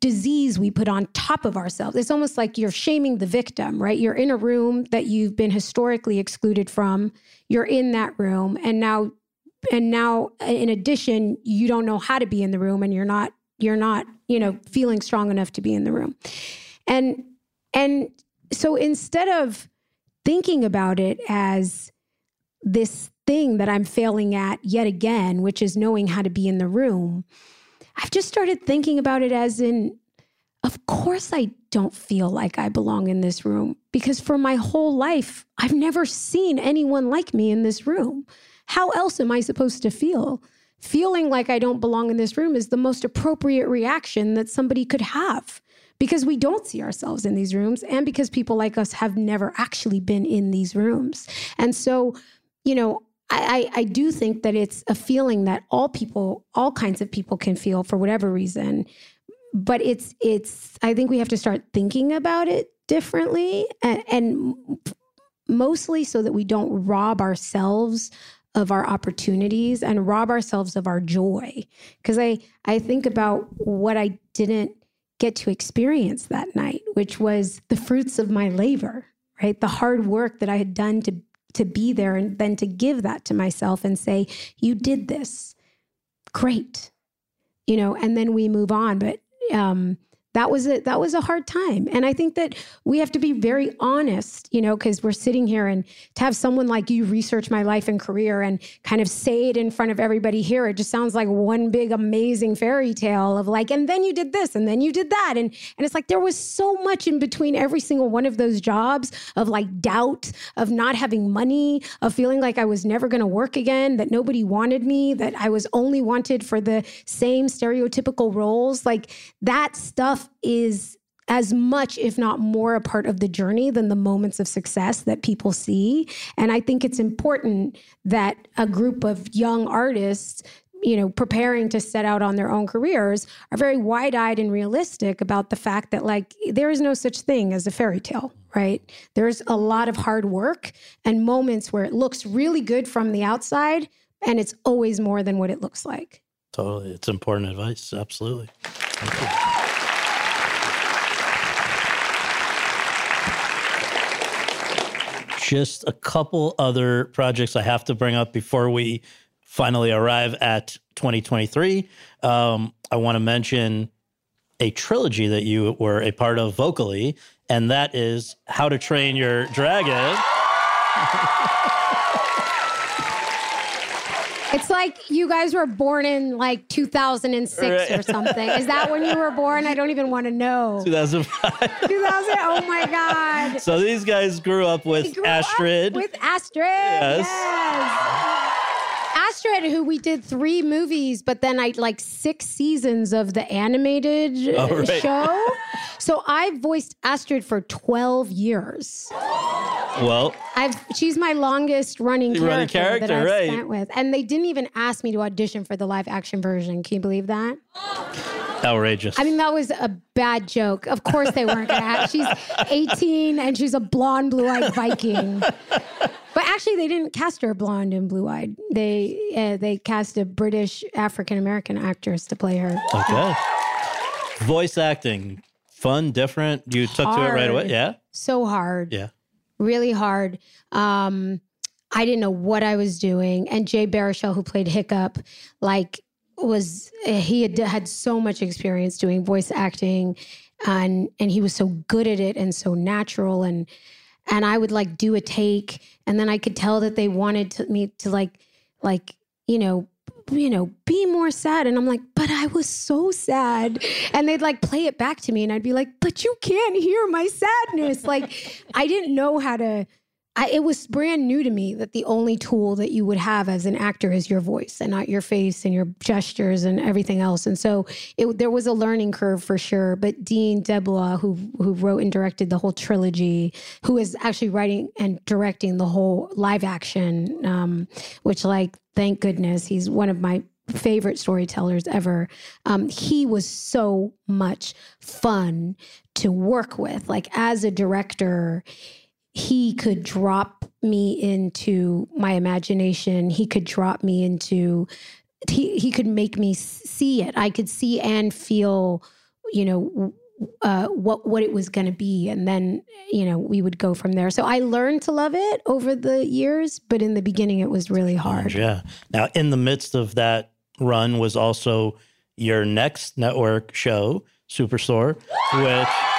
disease we put on top of ourselves. It's almost like you're shaming the victim, right? You're in a room that you've been historically excluded from. You're in that room, and now, and now, in addition, you don't know how to be in the room, and you're not, you're not, you know, feeling strong enough to be in the room, and and so instead of thinking about it as this thing that I'm failing at yet again, which is knowing how to be in the room, I've just started thinking about it as in, of course, I don't feel like I belong in this room because for my whole life, I've never seen anyone like me in this room. How else am I supposed to feel? Feeling like I don't belong in this room is the most appropriate reaction that somebody could have because we don't see ourselves in these rooms and because people like us have never actually been in these rooms. And so you know, I, I, do think that it's a feeling that all people, all kinds of people can feel for whatever reason. But it's it's I think we have to start thinking about it differently and, and mostly so that we don't rob ourselves of our opportunities and rob ourselves of our joy. Because I I think about what I didn't get to experience that night, which was the fruits of my labor, right? The hard work that I had done to to be there and then to give that to myself and say, you did this. Great. You know, and then we move on. But um, that was a that was a hard time. And i think that we have to be very honest you know because we're sitting here and to have someone like you research my life and career and kind of say it in front of everybody here it just sounds like one big amazing fairy tale of like and then you did this and then you did that. And and it's like there was so much in between every single one of those jobs of like doubt of not having money of feeling like i was never going to work again that nobody wanted me that i was only wanted for the same stereotypical roles. Like that stuff is as much, if not more, a part of the journey than the moments of success that people see. And I think it's important that a group of young artists you know preparing to set out on their own careers are very wide-eyed and realistic about the fact that like there is no such thing as a fairy tale right? There's a lot of hard work and moments where it looks really good from the outside and it's always more than what it looks like. Totally. It's important advice. Absolutely just a couple other projects I have to bring up before we finally arrive at 2023. Um, I want to mention a trilogy that you were a part of vocally, and that is How to Train Your Dragon. It's like you guys were born in like 2006 right. or something. Is that when you were born? I don't even want to know. 2005. 2000. Oh my God. So these guys grew up with grew Astrid. Up with Astrid. Yes. yes. Astrid, who we did three movies, but then I like six seasons of the animated oh, right. show. So I voiced Astrid for 12 years. Well, I've she's my longest running character, Running character, that I've right. spent with, and they didn't even ask me to audition for the live action version. Can you believe that? Outrageous. I mean, that was a bad joke. Of course, they weren't going to have. She's 18 and she's a blonde, blue-eyed Viking. But actually, they didn't cast her blonde and blue-eyed. They uh, they cast a British African American actress to play her. okay. Voice acting, fun, different. You took to it right away. Yeah. So hard. Yeah. really hard. Um, I didn't know what I was doing. And Jay Baruchel, who played Hiccup, like was eh, he had had so much experience doing voice acting, and and he was so good at it and so natural and and I would like do a take, and then I could tell that they wanted to, me to like like you know you know be more sad and i'm like but i was so sad. And they'd like play it back to me and i'd be like but you can't hear my sadness. Like i didn't know how to I, it was brand new to me that the only tool that you would have as an actor is your voice and not your face and your gestures and everything else. And so it, there was a learning curve for sure. But Dean DeBlois, who who wrote and directed the whole trilogy, who is actually writing and directing the whole live action, um, which like thank goodness he's one of my favorite storytellers ever. Um, he was so much fun to work with. Like as a director, he could drop me into my imagination. He could drop me into he he could make me see it. I could see and feel, you know, uh, what what it was going to be, and then you know we would go from there. So I learned to love it over the years, but in the beginning it was really hard. Yeah. Now, in the midst of that run was also your next network show, Superstore, which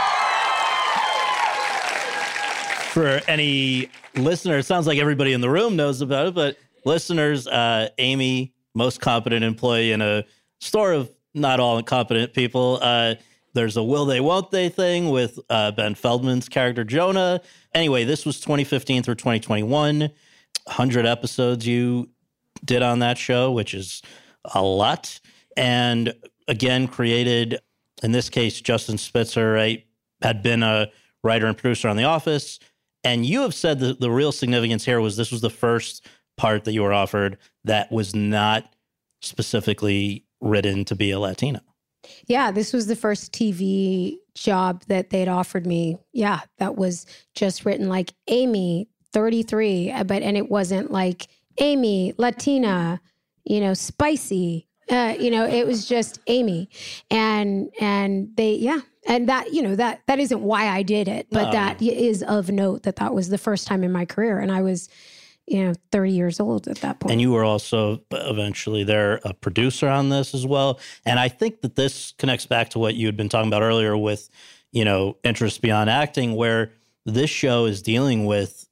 for any listener, it sounds like everybody in the room knows about it, but listeners, uh, Amy, most competent employee in a store of not all incompetent people. Uh, there's a will they, won't they thing with uh, Ben Feldman's character Jonah. Anyway, this was 2015 through 2021. 100 episodes you did on that show, which is a lot. And again, created, in this case, Justin Spitzer, right, had been a writer and producer on The Office. And you have said that the real significance here was this was the first part that you were offered that was not specifically written to be a Latina. Yeah, this was the first TV job that they'd offered me. Yeah, that was just written like Amy, 33, uh, but and it wasn't like Amy, Latina, you know, spicy. Uh, you know, it was just Amy. And and they yeah, and that you know that that isn't why I did it, but No. that is of note that that was the first time in my career and I was you know 30 years old at that point. And you were also eventually there a producer on this as well. And I think that this connects back to what you had been talking about earlier with, you know, interest beyond acting, where this show is dealing with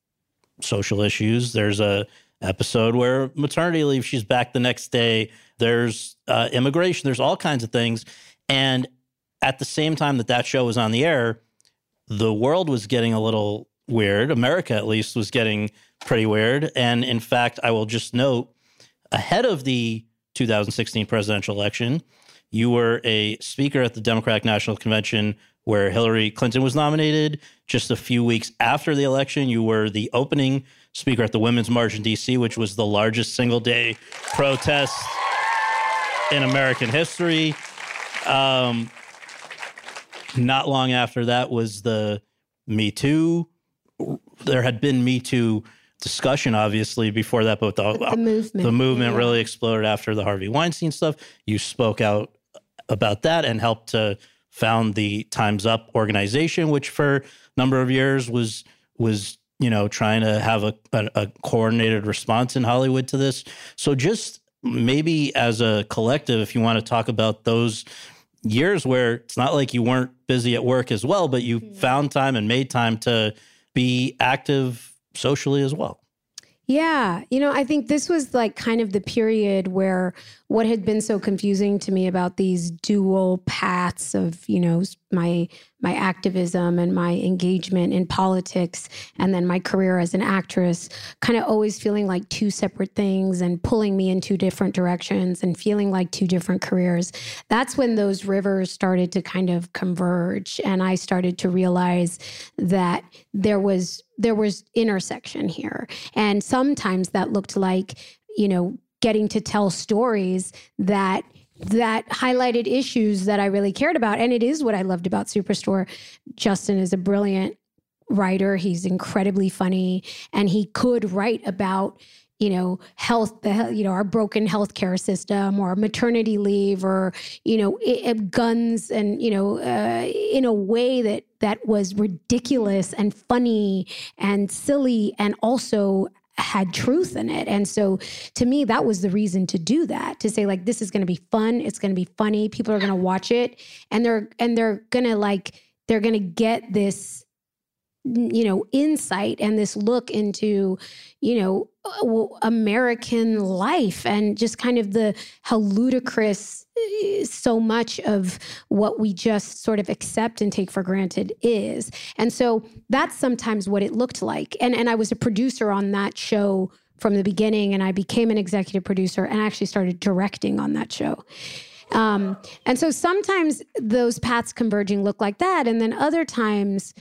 social issues. There's a episode where maternity leave, she's back the next day. There's uh, immigration. There's all kinds of things. And at the same time that that show was on the air, the world was getting a little weird. America, at least, was getting pretty weird. And in fact, I will just note ahead of the 2016 presidential election, you were a speaker at the Democratic National Convention where Hillary Clinton was nominated. Just a few weeks after the election, you were the opening speaker at the Women's March in DC, which was the largest single day protest in American history. Um, not long after that was the Me Too. There had been Me Too discussion, obviously, before that, but the, the movement. the movement yeah. really exploded after the Harvey Weinstein stuff. You spoke out about that and helped to found the Times Up organization, which for a number of years was was you know trying to have a, a, a coordinated response in Hollywood to this. So just maybe as a collective, if you want to talk about those years where it's not like you weren't busy at work as well, but you mm-hmm. found time and made time to be active socially as well. Yeah. You know, I think this was like kind of the period where what had been so confusing to me about these dual paths of you know my my activism and my engagement in politics and then my career as an actress kind of always feeling like two separate things and pulling me in two different directions and feeling like two different careers that's when those rivers started to kind of converge and i started to realize that there was there was intersection here. And sometimes that looked like you know getting to tell stories that that highlighted issues that I really cared about. And it is what I loved about Superstore. Justin is a brilliant writer. He's incredibly funny and he could write about you know health the you know our broken healthcare system or maternity leave or you know it, guns and you know uh, in a way that that was ridiculous and funny and silly and also had truth in it. And so to me, that was the reason to do that, to say like, this is going to be fun. It's going to be funny. People are going to watch it and they're, and they're going to like, they're going to get this, you know, insight and this look into, you know, American life and just kind of the how ludicrous eh, so much of what we just sort of accept and take for granted is. And so that's sometimes what it looked like. And and I was a producer on that show from the beginning and I became an executive producer and actually started directing on that show. Um, and so sometimes those paths converging look like that. And then other times,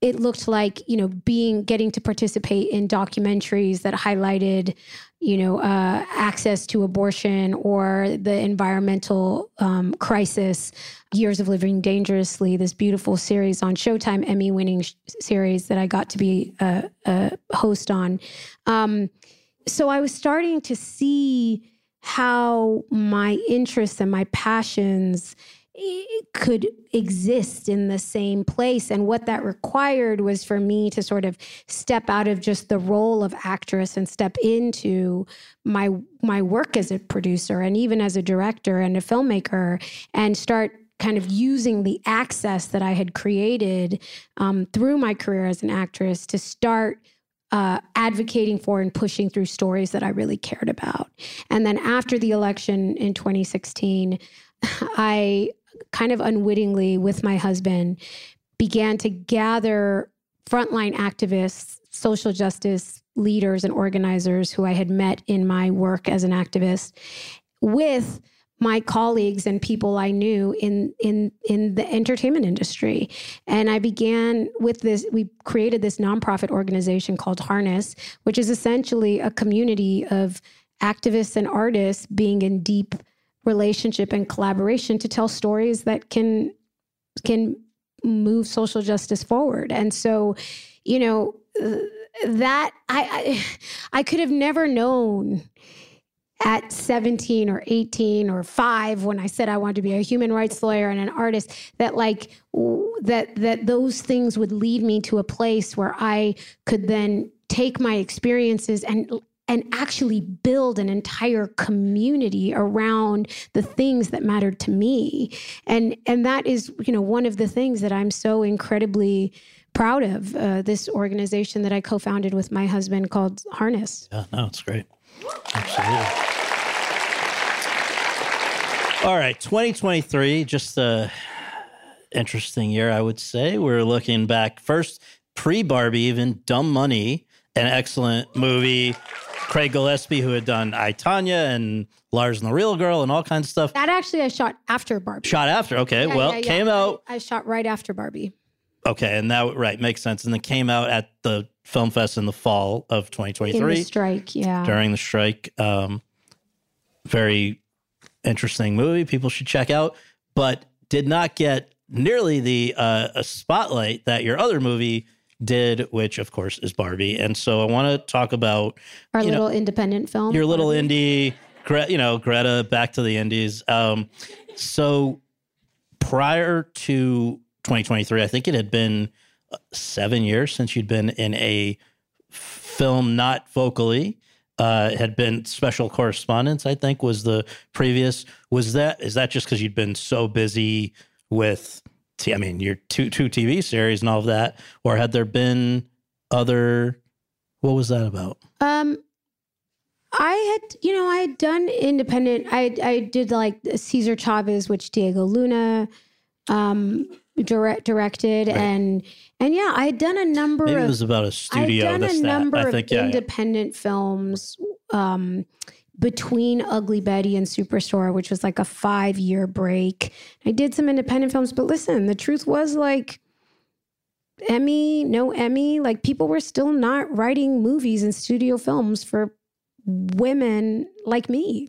it looked like you know being getting to participate in documentaries that highlighted you know uh, access to abortion or the environmental um, crisis years of living dangerously this beautiful series on showtime emmy winning sh- series that i got to be a, a host on. Um, so i was starting to see how my interests and my passions could exist in the same place. And what that required was for me to sort of step out of just the role of actress and step into my my work as a producer and even as a director and a filmmaker and start kind of using the access that I had created um, through my career as an actress to start uh, advocating for and pushing through stories that I really cared about. And then after the election in 2016, I kind of unwittingly with my husband began to gather frontline activists, social justice leaders, and organizers who I had met in my work as an activist with my colleagues and people I knew in in in the entertainment industry. And I began with this we created this nonprofit organization called Harness, which is essentially a community of activists and artists being in deep relationship and collaboration to tell stories that can can move social justice forward. And so, you know, uh, that I, I, I could have never known at 17 or 18 or 5 when I said I wanted to be a human rights lawyer and an artist that like that that those things would lead me to a place where I could then take my experiences and and actually build an entire community around the things that mattered to me. And and that is you know one of the things that i'm so incredibly proud of uh, this organization that i co-founded with my husband called harness. Yeah no it's great. Absolutely. All right 2023 just a interesting year i would say. We're looking back first pre barbie even dumb money an excellent movie Craig Gillespie, who had done I, Tonya and Lars and the Real Girl and all kinds of stuff. That actually I shot after Barbie. Shot after. Okay. Yeah, well, yeah, yeah. came out. I, I, shot right after Barbie. Okay. And that, right, makes sense. And then came out at the Film Fest in the fall of 2023. In the strike. Yeah. During the strike. Um, very interesting movie. People should check out, but did not get nearly the uh, spotlight that your other movie did, which of course is Barbie. And so I want to talk about our little know, independent film, your little indie, Gre- you know, Greta, back to the indies. Um, so prior to 2023, I think it had been uh, seven years since you'd been in a film, not vocally. Uh, had been Special Correspondents. I think was the previous. Was that is that just because you'd been so busy with I mean, your two two TV series and all of that, or had there been other? What was that about? Um, I had, you know, I had done independent. I I did like Cesar Chavez, which Diego Luna um, direct, directed, and and yeah, I had done a number Maybe of. it was about a studio. I've done a that. number I of think, yeah, yeah. independent films um, between Ugly Betty and Superstore, which was like a five year break. I did some independent films, but listen, the truth was like Emmy, no Emmy, like people were still not writing movies and studio films for women like me.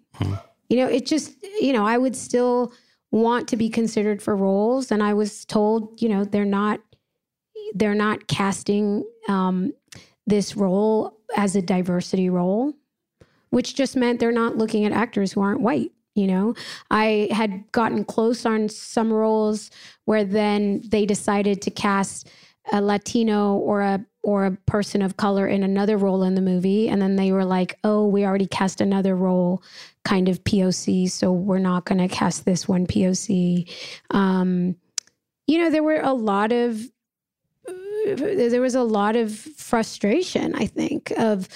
You know, it just, you know, I would still want to be considered for roles and I was told, you know, they're not they're not casting um, this role as a diversity role, which just meant they're not looking at actors who aren't white. You know, I had gotten close on some roles where then they decided to cast a Latino or a or a person of color in another role in the movie, and then they were like, "Oh, we already cast another role, kind of POC, so we're not going to cast this one POC." Um, you know, there were a lot of there was a lot of frustration i think of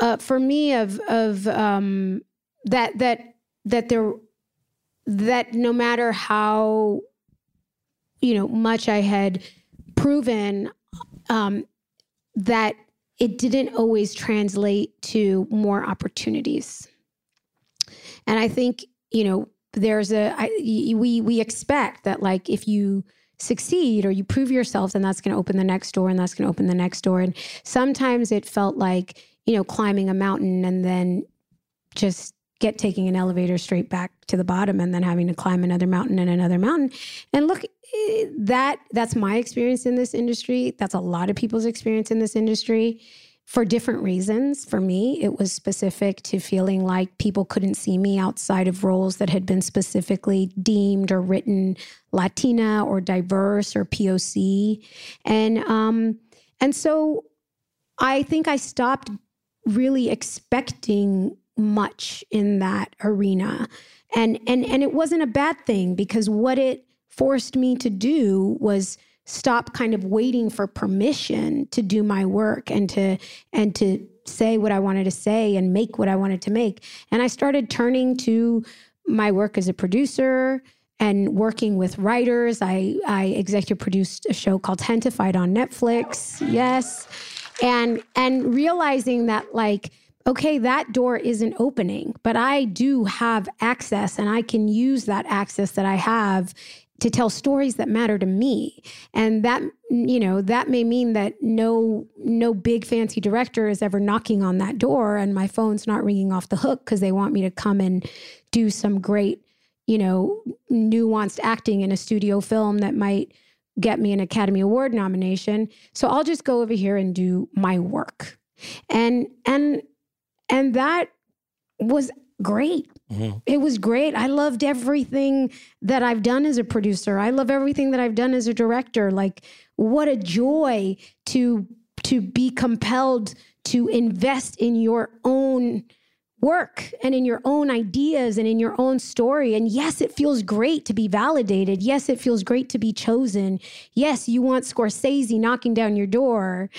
uh, for me of of um, that that that there that no matter how you know much i had proven um, that it didn't always translate to more opportunities. And i think you know there's a I, we we expect that like if you succeed or you prove yourself then that's going to open the next door and that's going to open the next door. And sometimes it felt like you know climbing a mountain and then just get taking an elevator straight back to the bottom and then having to climb another mountain and another mountain and look that that's my experience in this industry that's a lot of people's experience in this industry for different reasons. For me, it was specific to feeling like people couldn't see me outside of roles that had been specifically deemed or written Latina or diverse or POC. And um, and so I think I stopped really expecting much in that arena. And and and it wasn't a bad thing because what it forced me to do was stop kind of waiting for permission to do my work and to and to say what I wanted to say and make what I wanted to make. And I started turning to my work as a producer and working with writers. I I executive produced a show called Gentefied on Netflix. Yes. And and realizing that like okay, that door isn't opening, but I do have access and I can use that access that I have to tell stories that matter to me. And that you know that may mean that no no big fancy director is ever knocking on that door and my phone's not ringing off the hook because they want me to come and do some great you know nuanced acting in a studio film that might get me an academy award nomination so i'll just go over here and do my work and and and that was great mm-hmm. it was great. I loved everything that I've done as a producer. I love everything that I've done as a director. Like what a joy to to be compelled to invest in your own work and in your own ideas and in your own story. And yes, it feels great to be validated. Yes, it feels great to be chosen. Yes, you want Scorsese knocking down your door.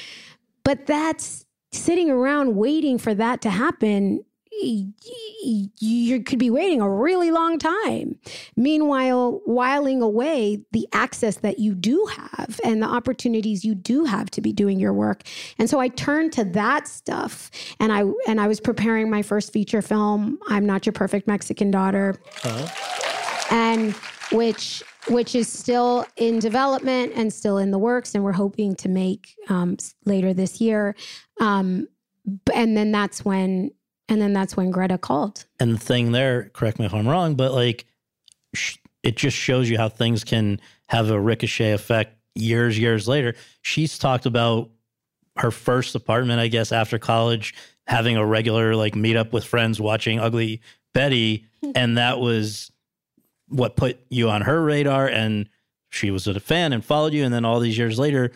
But that's sitting around waiting for that to happen you could be waiting a really long time. Meanwhile, whiling away the access that you do have and the opportunities you do have to be doing your work. And so I turned to that stuff and I and I was preparing my first feature film, I'm Not Your Perfect Mexican Daughter. And which which is still in development and still in the works and we're hoping to make um, later this year. Um, and then that's when and then that's when Greta called. And the thing there, correct me if I'm wrong, but like it just shows you how things can have a ricochet effect years, years later. She's talked about her first apartment, I guess, after college, having a regular like meetup with friends watching Ugly Betty. Hmm. and that was what put you on her radar. And she was a fan and followed you. And then all these years later,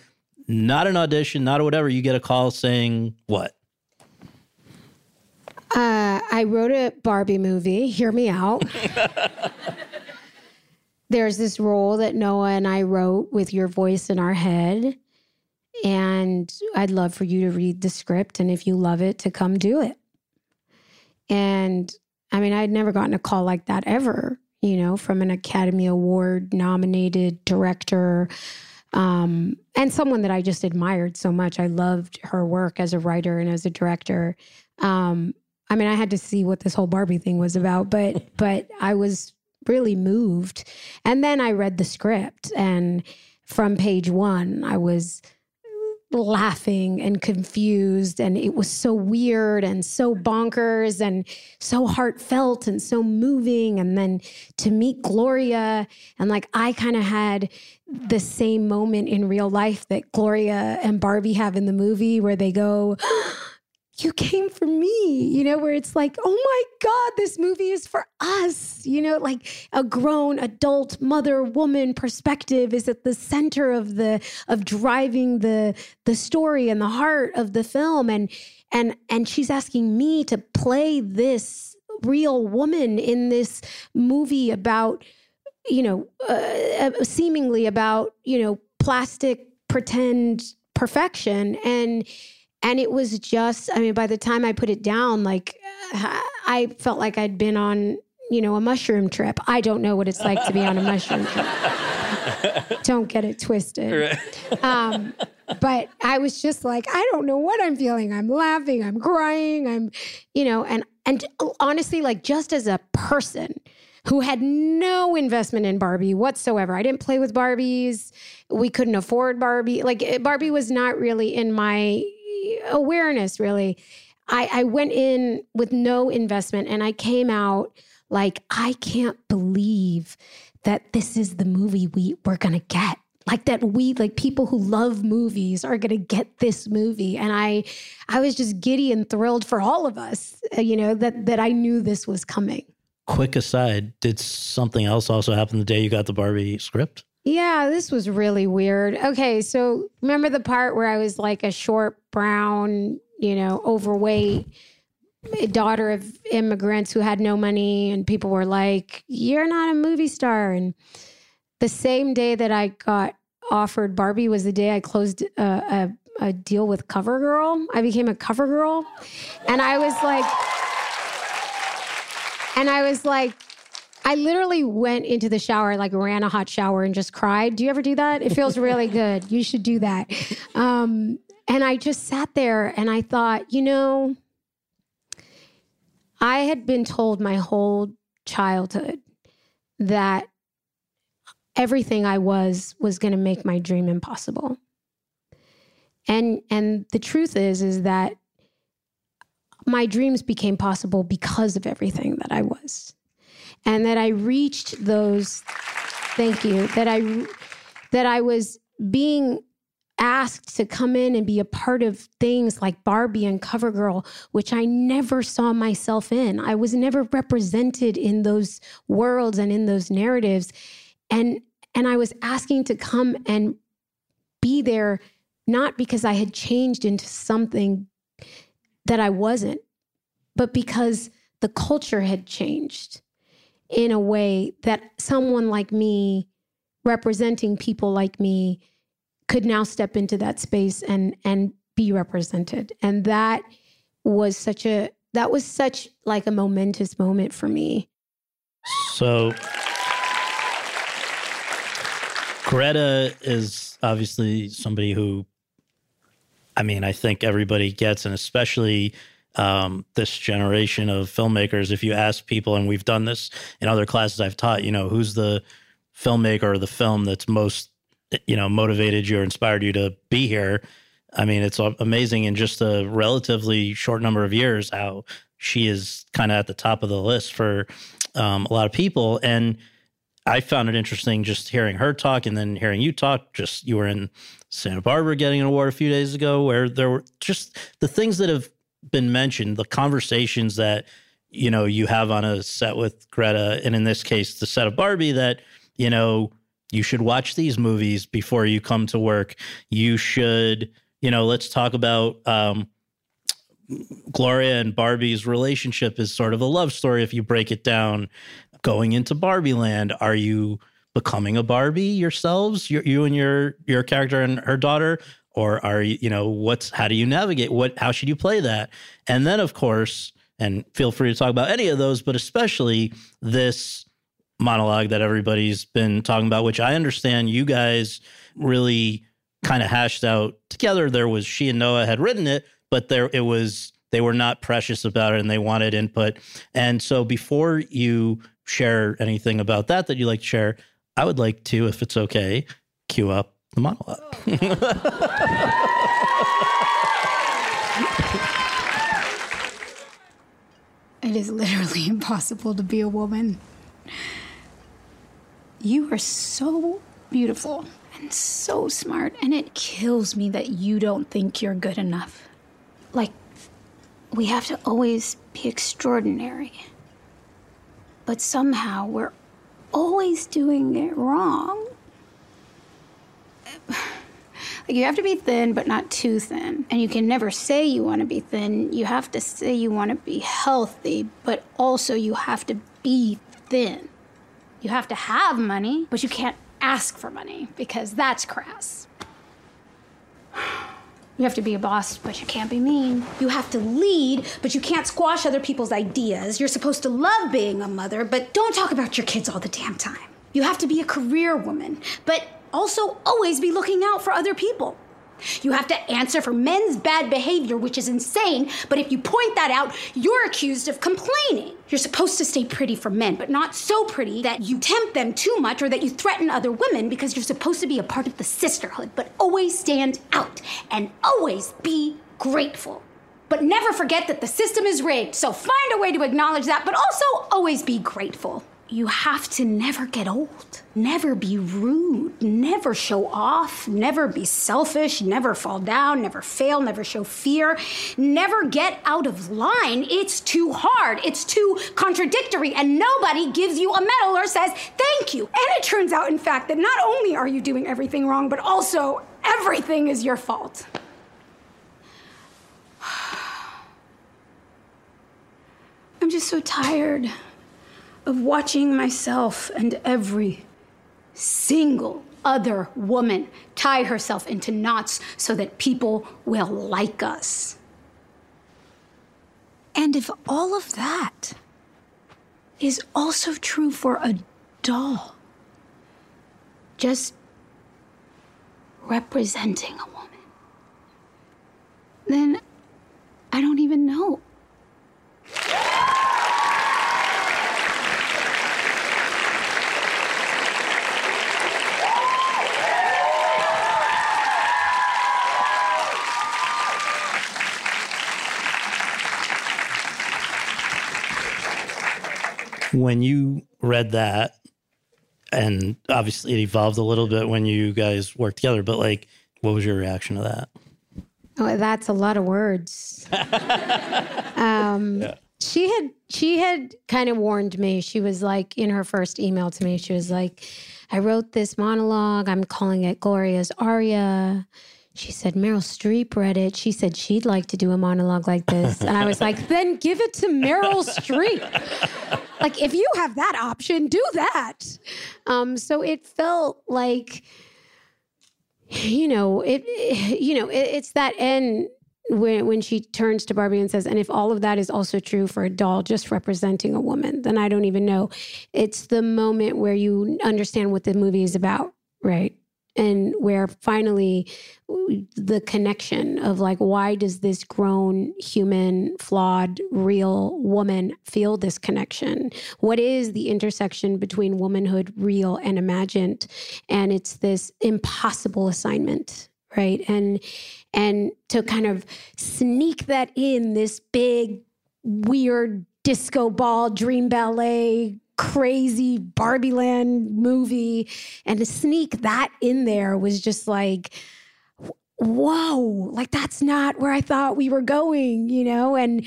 not an audition, not a whatever, you get a call saying what? Uh, I wrote a Barbie movie. Hear me out. There's this role that Noah and I wrote with your voice in our head. And I'd love for you to read the script. And if you love it, to come do it. And I mean, I'd never gotten a call like that ever, you know, from an Academy Award nominated director um, and someone that I just admired so much. I loved her work as a writer and as a director. Um, I mean, I had to see what this whole Barbie thing was about, but but I was really moved. And then I read the script, and from page one, I was laughing and confused and it was so weird and so bonkers and so heartfelt and so moving and then to meet Gloria and like I kind of had the same moment in real life that Gloria and Barbie have in the movie where they go you came for me, you know, where it's like, oh my God, this movie is for us, you know, like a grown adult mother woman perspective is at the center of the of driving the the story and the heart of the film. And and and she's asking me to play this real woman in this movie about, you know, uh, uh seemingly about, you know, plastic pretend perfection. And and it was just i mean by the time i put it down like i felt like i'd been on you know a mushroom trip i don't know what it's like to be on a mushroom trip don't get it twisted um, but i was just like i don't know what i'm feeling i'm laughing i'm crying i'm you know and and honestly like just as a person who had no investment in Barbie whatsoever. I didn't play with Barbies. We couldn't afford Barbie. Like Barbie was not really in my awareness, really. I, I went in with no investment and I came out like, I can't believe that this is the movie we, we're going to get. Like that we like people who love movies are going to get this movie. And i i was just giddy and thrilled for all of us uh, you know that that i knew this was coming. Quick aside did something else also happen the day you got the barbie script yeah, this was really weird. Okay, so remember the part where I was like a short, brown, you know, overweight daughter of immigrants who had no money, and people were like, You're not a movie star. And the same day that I got offered Barbie was the day I closed a, a, a deal with CoverGirl. I became a CoverGirl. And I was like, and I was like, I literally went into the shower, like ran a hot shower and just cried. Do you ever do that? It feels really good. You should do that. Um, and I just sat there and I thought, you know, I had been told my whole childhood that everything I was was going to make my dream impossible. And and the truth is is that my dreams became possible because of everything that I was and that I reached those thank you that I that I was being asked to come in and be a part of things like Barbie and CoverGirl, which I never saw myself in. I was never represented in those worlds and in those narratives. And and I was asking to come and be there not because I had changed into something that I wasn't, but because the culture had changed in a way that someone like me, representing people like me, could now step into that space and and be represented. And that was such a that was such like a momentous moment for me. So Greta is obviously somebody who I mean, I think everybody gets, and especially um, this generation of filmmakers. If you ask people, and we've done this in other classes I've taught, you know, who's the filmmaker or the film that's most, you know, motivated you or inspired you to be here. I mean, it's amazing in just a relatively short number of years how she is kind of at the top of the list for um, a lot of people. And I found it interesting just hearing her talk and then hearing you talk. Just you were in Santa Barbara getting an award a few days ago, where there were just the things that have been mentioned, the conversations that you know you have on a set with Greta, and in this case, the set of Barbie, that you know you should watch these movies before you come to work. You should, you know, let's talk about um, Gloria and Barbie's relationship is sort of a love story if you break it down. Going into Barbie Land, are you becoming a Barbie yourselves? You, you and your your character and her daughter, or are you, you know, what's how do you navigate? What how should you play that? And then of course, and feel free to talk about any of those, but especially this monologue that everybody's been talking about, which I understand you guys really kind of hashed out together. There was she and Noah had written it, but there it was they were not precious about it and they wanted input. And so before you share anything about that that you'd like to share, I would like to, if it's okay, cue up the monologue. It is literally impossible to be a woman. You are so beautiful and so smart, and it kills me that you don't think you're good enough. Like, we have to always be extraordinary. But somehow we're always doing it wrong. Like you have to be thin, but not too thin. And you can never say you want to be thin. You have to say you want to be healthy, but also you have to be thin. You have to have money, but you can't ask for money because that's crass. You have to be a boss, but you can't be mean. You have to lead, but you can't squash other people's ideas. You're supposed to love being a mother, but don't talk about your kids all the damn time. You have to be a career woman, but also always be looking out for other people. You have to answer for men's bad behavior, which is insane, but if you point that out, you're accused of complaining. You're supposed to stay pretty for men, but not so pretty that you tempt them too much or that you threaten other women because you're supposed to be a part of the sisterhood, but always stand out and always be grateful. But never forget that the system is rigged, so find a way to acknowledge that, but also always be grateful you have to never get old, never be rude, never show off, never be selfish, never fall down, never fail, never show fear, never get out of line. It's too hard, it's too contradictory, and nobody gives you a medal or says thank you. And it turns out, in fact, that not only are you doing everything wrong, but also everything is your fault. I'm just so tired of watching myself and every single other woman tie herself into knots so that people will like us. And if all of that is also true for a doll, just representing a woman, then I don't even know. When you read that, and obviously it evolved a little bit when you guys worked together, but like, what was your reaction to that? Oh, that's a lot of words. um, yeah. She had she had kind of warned me. She was like in her first email to me. She was like, "I wrote this monologue. I'm calling it Gloria's Aria." She said Meryl Streep read it. She said she'd like to do a monologue like this. And I was like, then give it to Meryl Streep. Like, if you have that option, do that. Um, so it felt like, you know, it, you know, it, it's that end when when she turns to Barbie and says, "And if all of that is also true for a doll just representing a woman, then I don't even know." It's the moment where you understand what the movie is about, right? And where finally the connection of like why does this grown human flawed real woman feel this connection? What is the intersection between womanhood real and imagined? And it's this impossible assignment right? And and to kind of sneak that in this big weird disco ball dream ballet crazy Barbie Land movie. And to sneak that in there was just like, whoa, like that's not where I thought we were going, you know? And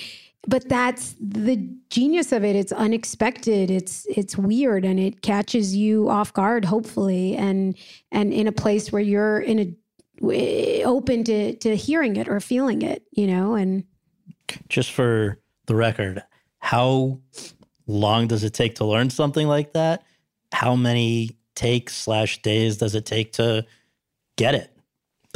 but that's the genius of it. It's unexpected. It's it's weird and it catches you off guard, hopefully, and and in a place where you're in a open to to hearing it or feeling it, you know, and just for the record, how long does it take to learn something like that? How many takes slash days does it take to get it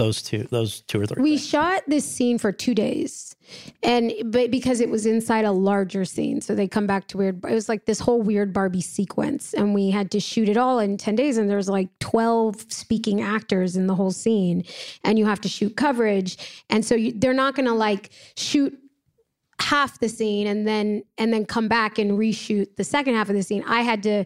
those two, those two or three. We things? shot this scene for two days, and but because it was inside a larger scene, so they come back to weird. It was like this whole weird Barbie sequence, and we had to shoot it all in ten days. And there's like twelve speaking actors in the whole scene, and you have to shoot coverage, and so you, they're not going to like shoot half the scene and then and then come back and reshoot the second half of the scene. I had to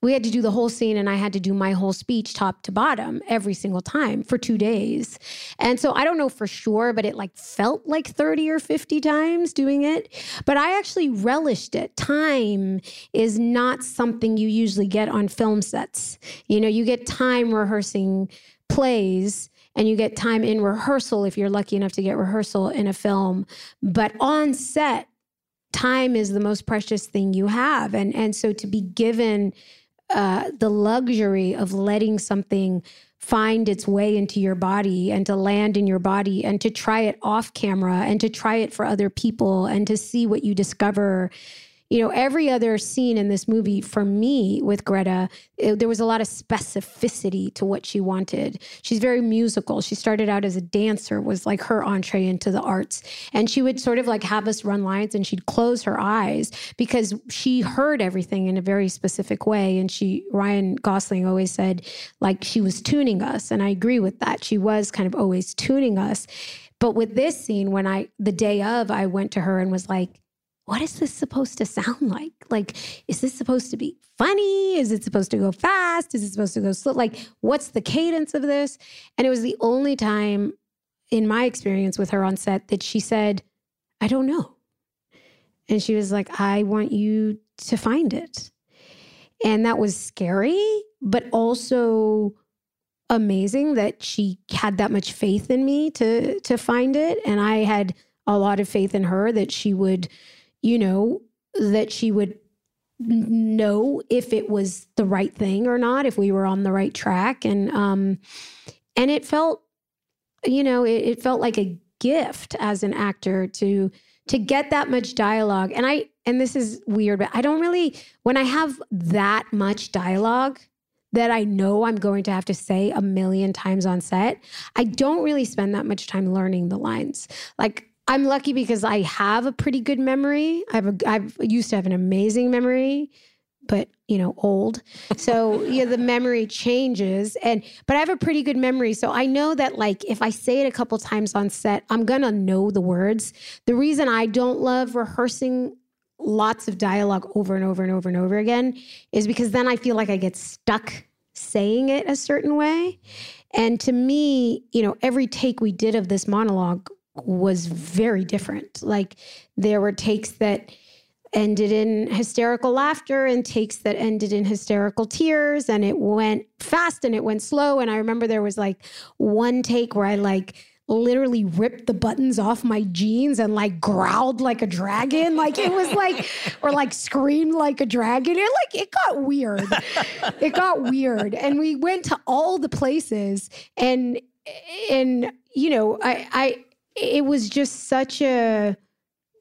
we had to do the whole scene and I had to do my whole speech top to bottom every single time for 2 days. And so I don't know for sure but it like felt like 30 or 50 times doing it, but I actually relished it. Time is not something you usually get on film sets. You know, you get time rehearsing plays and you get time in rehearsal if you're lucky enough to get rehearsal in a film. But on set, time is the most precious thing you have. And, and so to be given uh, the luxury of letting something find its way into your body and to land in your body and to try it off camera and to try it for other people and to see what you discover you know, every other scene in this movie for me with Greta, it, there was a lot of specificity to what she wanted. She's very musical. She started out as a dancer, was like her entree into the arts. And she would sort of like have us run lines and she'd close her eyes because she heard everything in a very specific way. And she, Ryan Gosling always said, like, she was tuning us. And I agree with that. She was kind of always tuning us. But with this scene, when I, the day of, I went to her and was like, what is this supposed to sound like? Like, is this supposed to be funny? Is it supposed to go fast? Is it supposed to go slow? Like, what's the cadence of this? And it was the only time in my experience with her on set that she said, I don't know. And she was like, I want you to find it. And that was scary, but also amazing that she had that much faith in me to to find it and I had a lot of faith in her that she would you know, that she would know if it was the right thing or not, if we were on the right track. And um and it felt, you know, it, it felt like a gift as an actor to to get that much dialogue. And I and this is weird, but I don't really when I have that much dialogue that I know I'm going to have to say a million times on set, I don't really spend that much time learning the lines. Like I'm lucky because I have a pretty good memory. I've a, I've used to have an amazing memory, but you know, old. So yeah, the memory changes, and but I have a pretty good memory. So I know that like if I say it a couple times on set, I'm gonna know the words. The reason I don't love rehearsing lots of dialogue over and over and over and over again is because then I feel like I get stuck saying it a certain way. And to me, you know, every take we did of this monologue was very different. Like there were takes that ended in hysterical laughter and takes that ended in hysterical tears and it went fast and it went slow. And I remember there was like one take where I like literally ripped the buttons off my jeans and like growled like a dragon. Like it was like or like screamed like a dragon. It like it got weird. It got weird. And we went to all the places and and you know I I it was just such a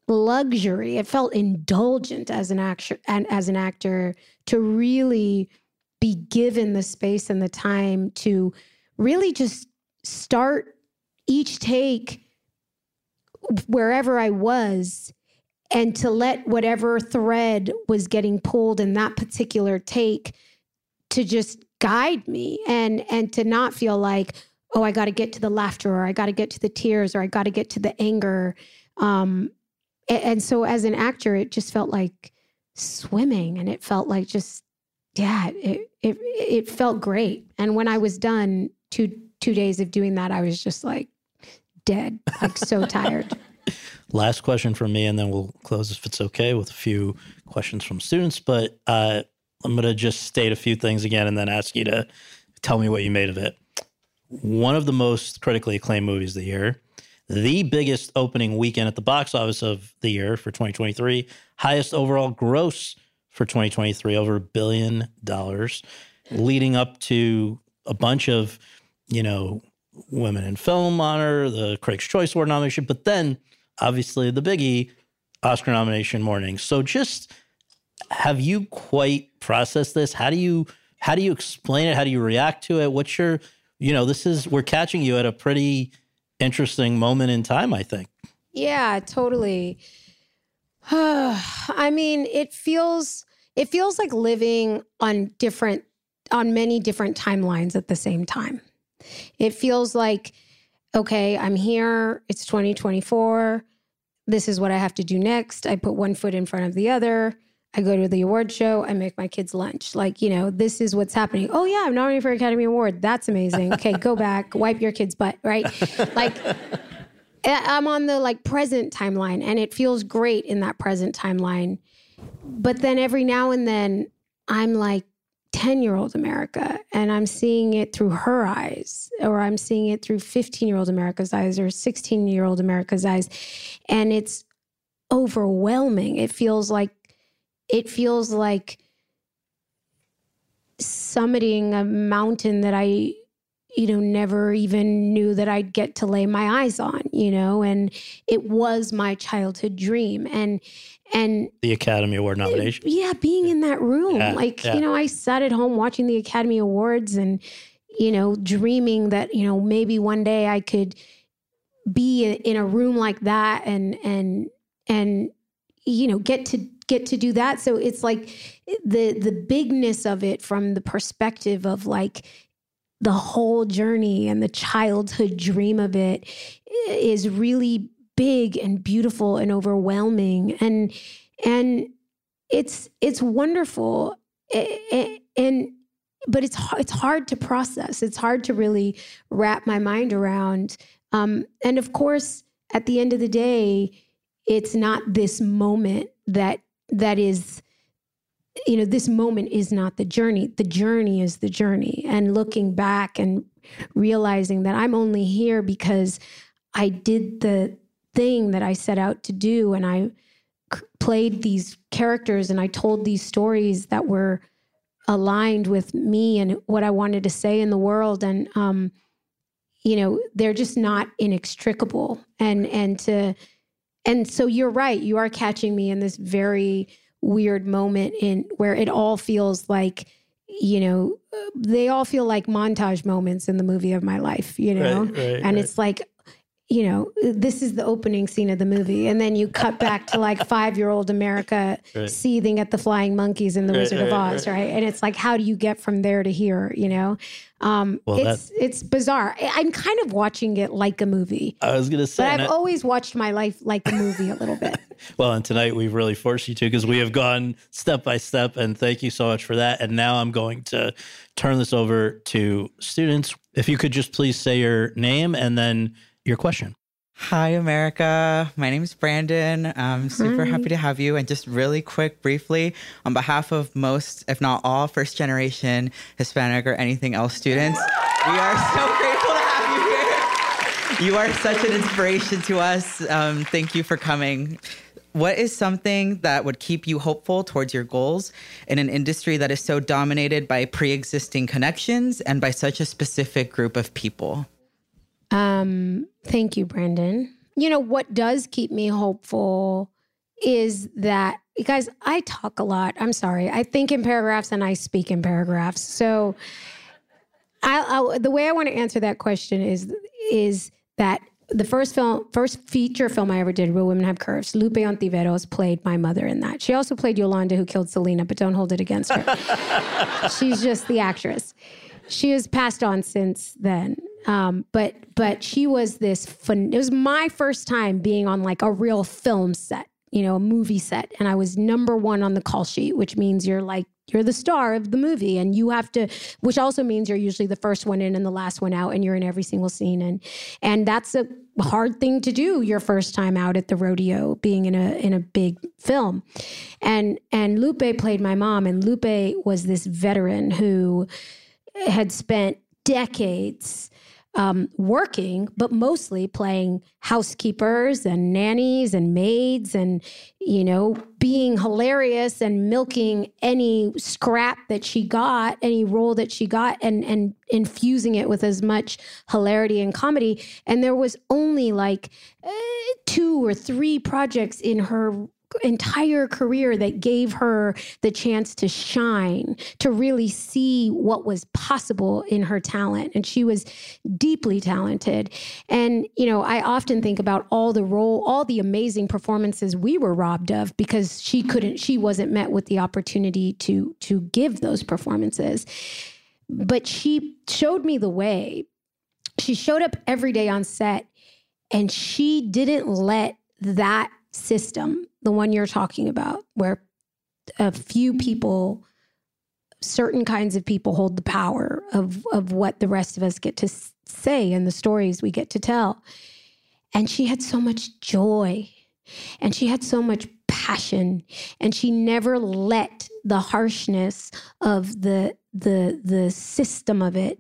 luxury. It felt indulgent as an actor and as an actor to really be given the space and the time to really just start each take wherever I was and to let whatever thread was getting pulled in that particular take to just guide me and and to not feel like oh, I got to get to the laughter or I got to get to the tears or I got to get to the anger. Um, and, and, so as an actor, it just felt like swimming and it felt like just, yeah, it, it, it felt great. And when I was done two, two days of doing that, I was just like dead, like so tired. Last question from me, and then we'll close if it's okay with a few questions from students. But uh, I'm going to just state a few things again and then ask you to tell me what you made of it one of the most critically acclaimed movies of the year, the biggest opening weekend at the box office of the year for 2023, highest overall gross for 2023, over a billion dollars, leading up to a bunch of, you know, women in film honor, the Critics' Choice Award nomination, but then obviously the biggie, Oscar nomination morning. So just have you quite processed this? How do you how do you explain it? How do you react to it? What's your you know, this is we're catching you at a pretty interesting moment in time, I think. Yeah, totally. I mean, it feels it feels like living on different on many different timelines at the same time. It feels like okay, I'm here, it's 2024. This is what I have to do next. I put one foot in front of the other. I go to the award show, I make my kids lunch. Like, you know, this is what's happening. Oh yeah, I'm nominated for Academy Award. That's amazing. Okay, go back, wipe your kid's butt, right? Like I'm on the like present timeline and it feels great in that present timeline. But then every now and then I'm like 10 year old America and I'm seeing it through her eyes, or I'm seeing it through 15 year old America's eyes, or 16 year old America's eyes. And it's overwhelming. It feels like, it feels like summiting a mountain that I you know, never even knew that I'd get to lay my eyes on, you know, and it was my childhood dream. And, and the Academy Award nomination. Yeah, being in that room. Yeah, like, yeah. you know, I sat at home watching the Academy Awards and, you know, dreaming that, you know, maybe one day I could be in a room like that and, and, and, you know, get to get to do that. So it's like the the bigness of it from the perspective of like the whole journey and the childhood dream of it is really big and beautiful and overwhelming. And and it's it's wonderful and but it's it's hard to process. It's hard to really wrap my mind around. Um, and of course at the end of the day it's not this moment that that is you know, this moment is not the journey. The journey is the journey. And looking back and realizing that I'm only here because I did the thing that I set out to do and I played these characters and I told these stories that were aligned with me and what I wanted to say in the world. And, um, you know, they're just not inextricable. And, and to, and so you're right. You are catching me in this very, weird moment in where it all feels like you know they all feel like montage moments in the movie of my life you know Right, right, and right. it's like you know this is the opening scene of the movie and then you cut back to like 5-year-old America Right. seething at the flying monkeys in the Wizard of Oz right and it's like how do you get from there to here you know um Well, it's it's bizarre I'm kind of watching it like a movie I was going to say, but I've always watched my life like a movie a little bit well, and tonight we've really forced you to because we have gone step by step, and thank you so much for that. And now I'm going to turn this over to students. If you could just please say your name and then your question. Hi, America. My name is Brandon. I'm super Hi. happy to have you. And just really quick, briefly, on behalf of most, if not all, first generation Hispanic or anything else students, we are so grateful to have you here. You are such an inspiration to us. Um, thank you for coming. What is something that would keep you hopeful towards your goals in an industry that is so dominated by pre existing connections and by such a specific group of people? Um, thank you, Brandon. You know, what does keep me hopeful is that, guys, I talk a lot. I'm sorry. I think in paragraphs and I speak in paragraphs. So, I, I the way I want to answer that question is is that the first film, first feature film I ever did, Real Women Have Curves. Lupe Ontiveros played my mother in that. She also played Yolanda, who killed Selena, but don't hold it against her. She's just the actress. She has passed on since then. Um, but but she was this fun. It was my first time being on like a real film set, you know, a movie set, and I was number one on the call sheet, which means you're like you're the star of the movie, and you have to, which also means you're usually the first one in and the last one out, and you're in every single scene, and and that's a hard thing to do your first time out at the rodeo, being in a in a big film, and and Lupe played my mom, and Lupe was this veteran who had spent decades um, working, but mostly playing housekeepers and nannies and maids and, you know, being hilarious and milking any scrap that she got, any role that she got, and, and infusing it with as much hilarity and comedy. And there was only like uh, two or three projects in her entire career that gave her the chance to shine, to really see what was possible in her talent. And she was deeply talented. And, you know, I often think about all the role, all the amazing performances we were robbed of because she couldn't, she wasn't met with the opportunity to to give those performances. But she showed me the way. She showed up every day on set and she didn't let that system, the one you're talking about, where a few mm-hmm. people, certain kinds of people hold the power of, of what the rest of us get to say and the stories we get to tell. And she had so much joy and she had so much passion and she never let the harshness of the the the system of it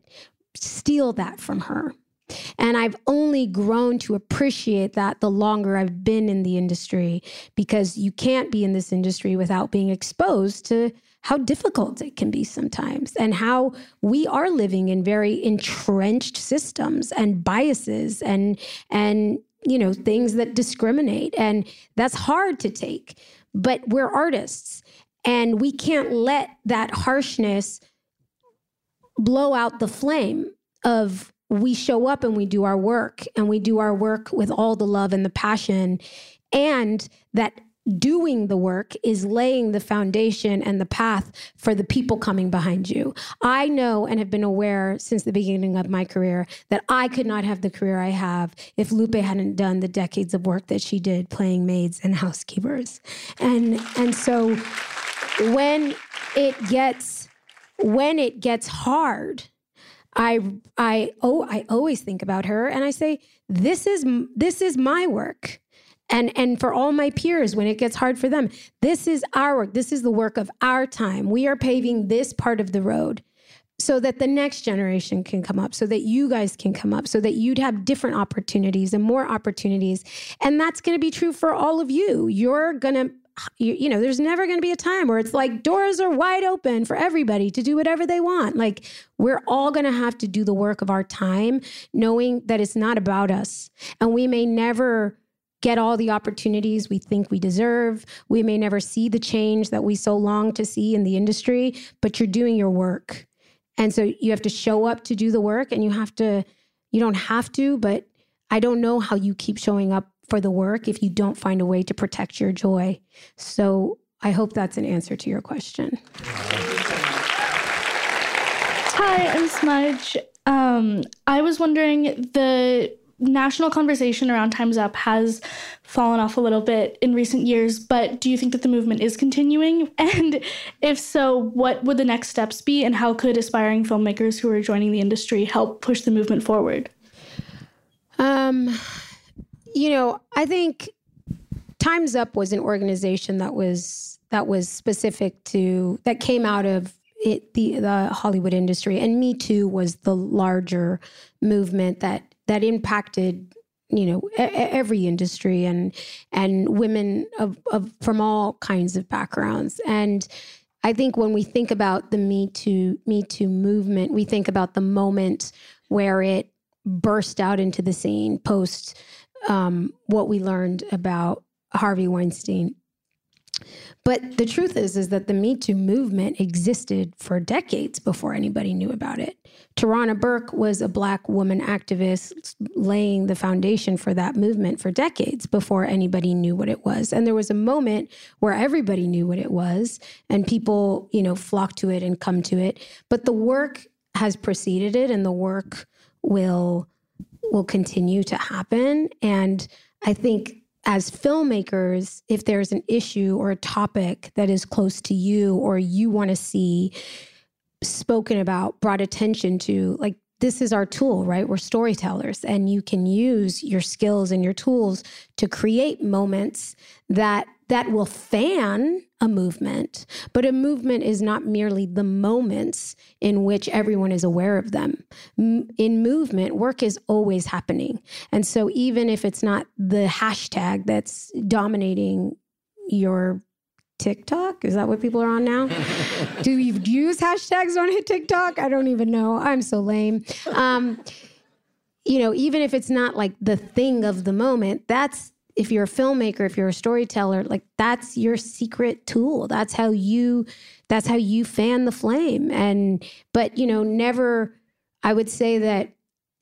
steal that from her and I've only grown to appreciate that the longer I've been in the industry because you can't be in this industry without being exposed to how difficult it can be sometimes and how we are living in very entrenched systems and biases and and you know things that discriminate. And that's hard to take but we're artists and we can't let that harshness blow out the flame of we show up and we do our work and we do our work with all the love and the passion and that doing the work is laying the foundation and the path for the people coming behind you. I know and have been aware since the beginning of my career that I could not have the career I have if Lupe hadn't done the decades of work that she did playing maids and housekeepers. And and so when it gets when it gets hard, I I oh I always think about her and I say this is this is my work. And and for all my peers when it gets hard for them, this is our work. This is the work of our time. We are paving this part of the road so that the next generation can come up, so that you guys can come up, so that you'd have different opportunities and more opportunities. And that's going to be true for all of you. You're going to you, you know, there's never going to be a time where it's like doors are wide open for everybody to do whatever they want. Like we're all going to have to do the work of our time, knowing that it's not about us. And we may never get all the opportunities we think we deserve. We may never see the change that we so long to see in the industry, but you're doing your work. And so you have to show up to do the work and you have to, you don't have to, but I don't know how you keep showing up for the work if you don't find a way to protect your joy. So I hope that's an answer to your question. Hi, I'm Smudge. Um, I was wondering the national conversation around Time's Up has fallen off a little bit in recent years, but do you think that the movement is continuing? And if so, what would the next steps be, and how could aspiring filmmakers who are joining the industry help push the movement forward? Um, you know, I think Times Up was an organization that was that was specific to that came out of it, the the Hollywood industry, and Me Too was the larger movement that that impacted you know every industry and and women of, of from all kinds of backgrounds. And I think when we think about the Me Too Me Too movement, we think about the moment where it burst out into the scene post um, what we learned about Harvey Weinstein. But the truth is, is that the Me Too movement existed for decades before anybody knew about it. Tarana Burke was a black woman activist laying the foundation for that movement for decades before anybody knew what it was. And there was a moment where everybody knew what it was and people, you know, flocked to it and come to it. But the work has preceded it and the work will will continue to happen. And I think as filmmakers, if there's an issue or a topic that is close to you or you want to see spoken about, brought attention to, like this is our tool, right? We're storytellers, and you can use your skills and your tools to create moments that that will fan a movement. But a movement is not merely the moments in which everyone is aware of them. in movement, work is always happening. And so even if it's not the hashtag that's dominating your TikTok? Is that what people are on now? Do you use hashtags on TikTok? I don't even know. I'm so lame. Um, you know, even if it's not like the thing of the moment, that's if you're a filmmaker, if you're a storyteller, like that's your secret tool. That's how you that's how you fan the flame. And but you know, never I would say that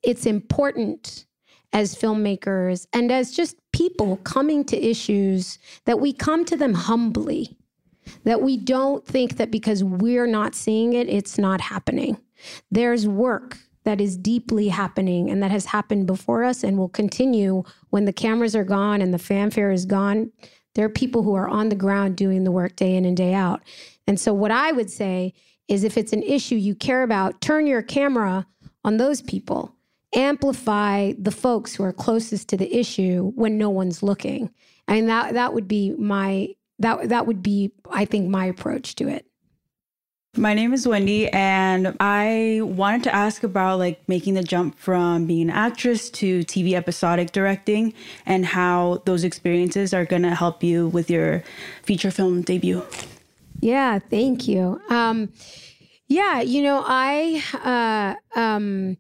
it's important as filmmakers and as just people coming to issues that we come to them humbly. That we don't think that because we're not seeing it, it's not happening. There's work that is deeply happening and that has happened before us and will continue when the cameras are gone and the fanfare is gone. There are people who are on the ground doing the work day in and day out. And so, what I would say is if it's an issue you care about, turn your camera on those people. Amplify the folks who are closest to the issue when no one's looking. I mean that that would be my that that would be I think my approach to it. My name is Wendy, and I wanted to ask about like making the jump from being an actress to TV episodic directing and how those experiences are going to help you with your feature film debut. Yeah, thank you. Um, yeah, you know, I uh, um,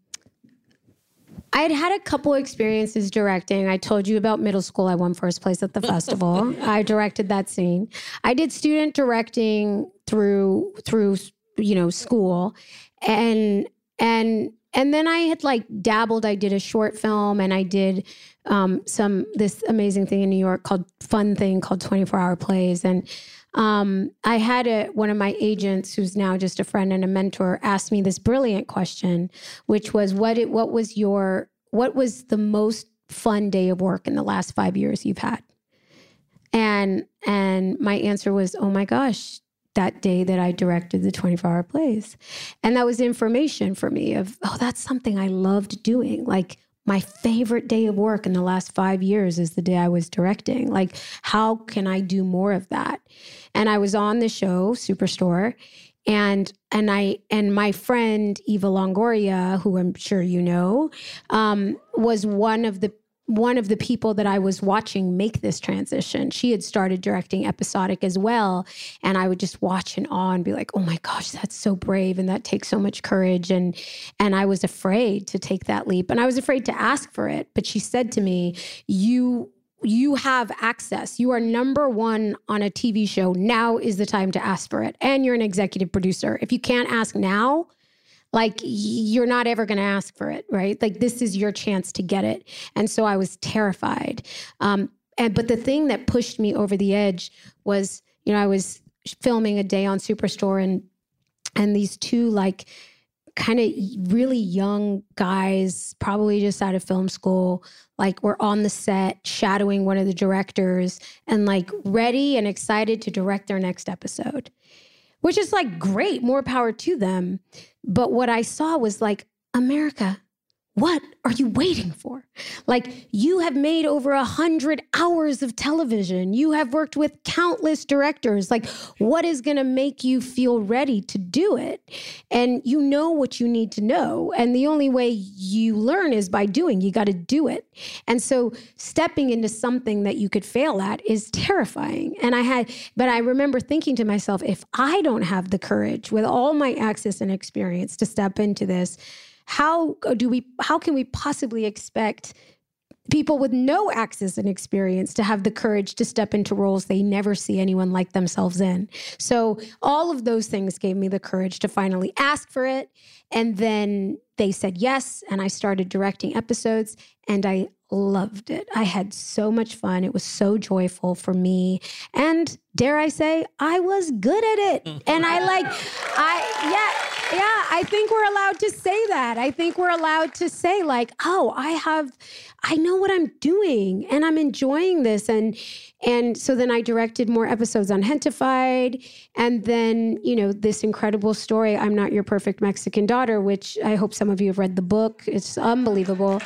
I had had a couple experiences directing. I told you about middle school. I won first place at the festival. I directed that scene. I did student directing through through you know school, and and and then I had like dabbled. I did a short film, and I did um, some this amazing thing in New York called fun thing called Twenty Four Hour Plays, and um, I had a, one of my agents, who's now just a friend and a mentor, ask me this brilliant question, which was, "What it, what was your what was the most fun day of work in the last five years you've had?" And and my answer was, "Oh my gosh, that day that I directed the 24 hour plays. And that was information for me of, oh, that's something I loved doing. Like my favorite day of work in the last five years is the day I was directing. Like, how can I do more of that? And I was on the show, Superstore, and and I and my friend Eva Longoria, who I'm sure you know, um, was one of the one of the people that I was watching make this transition. She had started directing episodic as well. And I would just watch in awe and be like, oh my gosh, that's so brave. And that takes so much courage. And and I was afraid to take that leap. And I was afraid to ask for it. But she said to me, You you have access. You are number one on a TV show. Now is the time to ask for it. And you're an executive producer. If you can't ask now, like you're not ever going to ask for it, right? Like this is your chance to get it. And so I was terrified. Um, and but the thing that pushed me over the edge was, you know, I was filming a day on Superstore and and these two like kind of really young guys, probably just out of film school, like were on the set shadowing one of the directors and like ready and excited to direct their next episode, which is like great, more power to them. But what I saw was like, America, what are you waiting for? Like, you have made over a hundred hours of television. You have worked with countless directors. Like, what is going to make you feel ready to do it? And you know what you need to know. And the only way you learn is by doing. You got to do it. And so, stepping into something that you could fail at is terrifying. And I had, but I remember thinking to myself, if I don't have the courage with all my access and experience to step into this, how uh, do we how can we possibly expect people with no access and experience to have the courage to step into roles they never see anyone like themselves in. So, all of those things gave me the courage to finally ask for it. And then they said yes. And I started directing episodes and I loved it. I had so much fun. It was so joyful for me. And dare I say, I was good at it. And I like, I, yeah, yeah, I think we're allowed to say that. I think we're allowed to say, like, oh, I have, I know what I'm doing and I'm enjoying this. And, and so then I directed more episodes on Gentefied. And then, you know, this incredible story, I'm Not Your Perfect Mexican Daughter, which I hope some of you have read the book. It's unbelievable.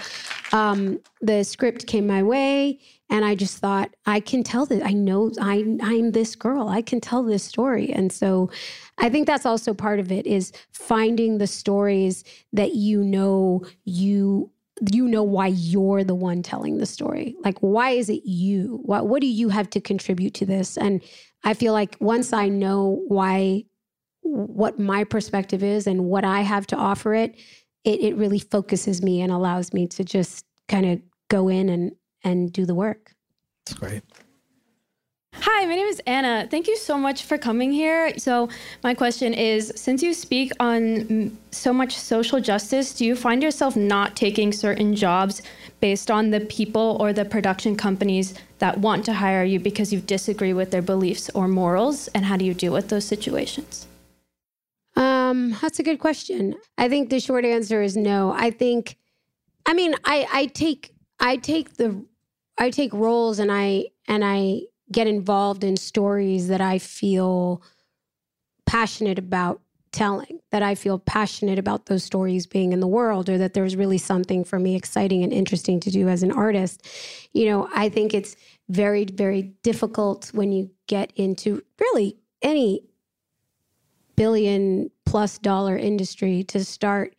Um, the script came my way and I just thought, I can tell this. I know I, I'm this girl. I can tell this story. And so I think that's also part of it is finding the stories that you know you you know why you're the one telling the story. Like, why is it you? What what do you have to contribute to this? And I feel like once I know why what my perspective is and what I have to offer it, it, it really focuses me and allows me to just kind of go in and and do the work. That's great. Hi, my name is Anna. Thank you so much for coming here. So, my question is since you speak on so much social justice, do you find yourself not taking certain jobs based on the people or the production companies that want to hire you because you disagree with their beliefs or morals? And how do you deal with those situations? Um, that's a good question. I think the short answer is no. I think, I mean, I I take I take the I take roles and I and I get involved in stories that I feel passionate about telling, that I feel passionate about those stories being in the world, or that there's really something for me exciting and interesting to do as an artist. You know, I think it's very, very difficult when you get into really any billion plus dollar industry to start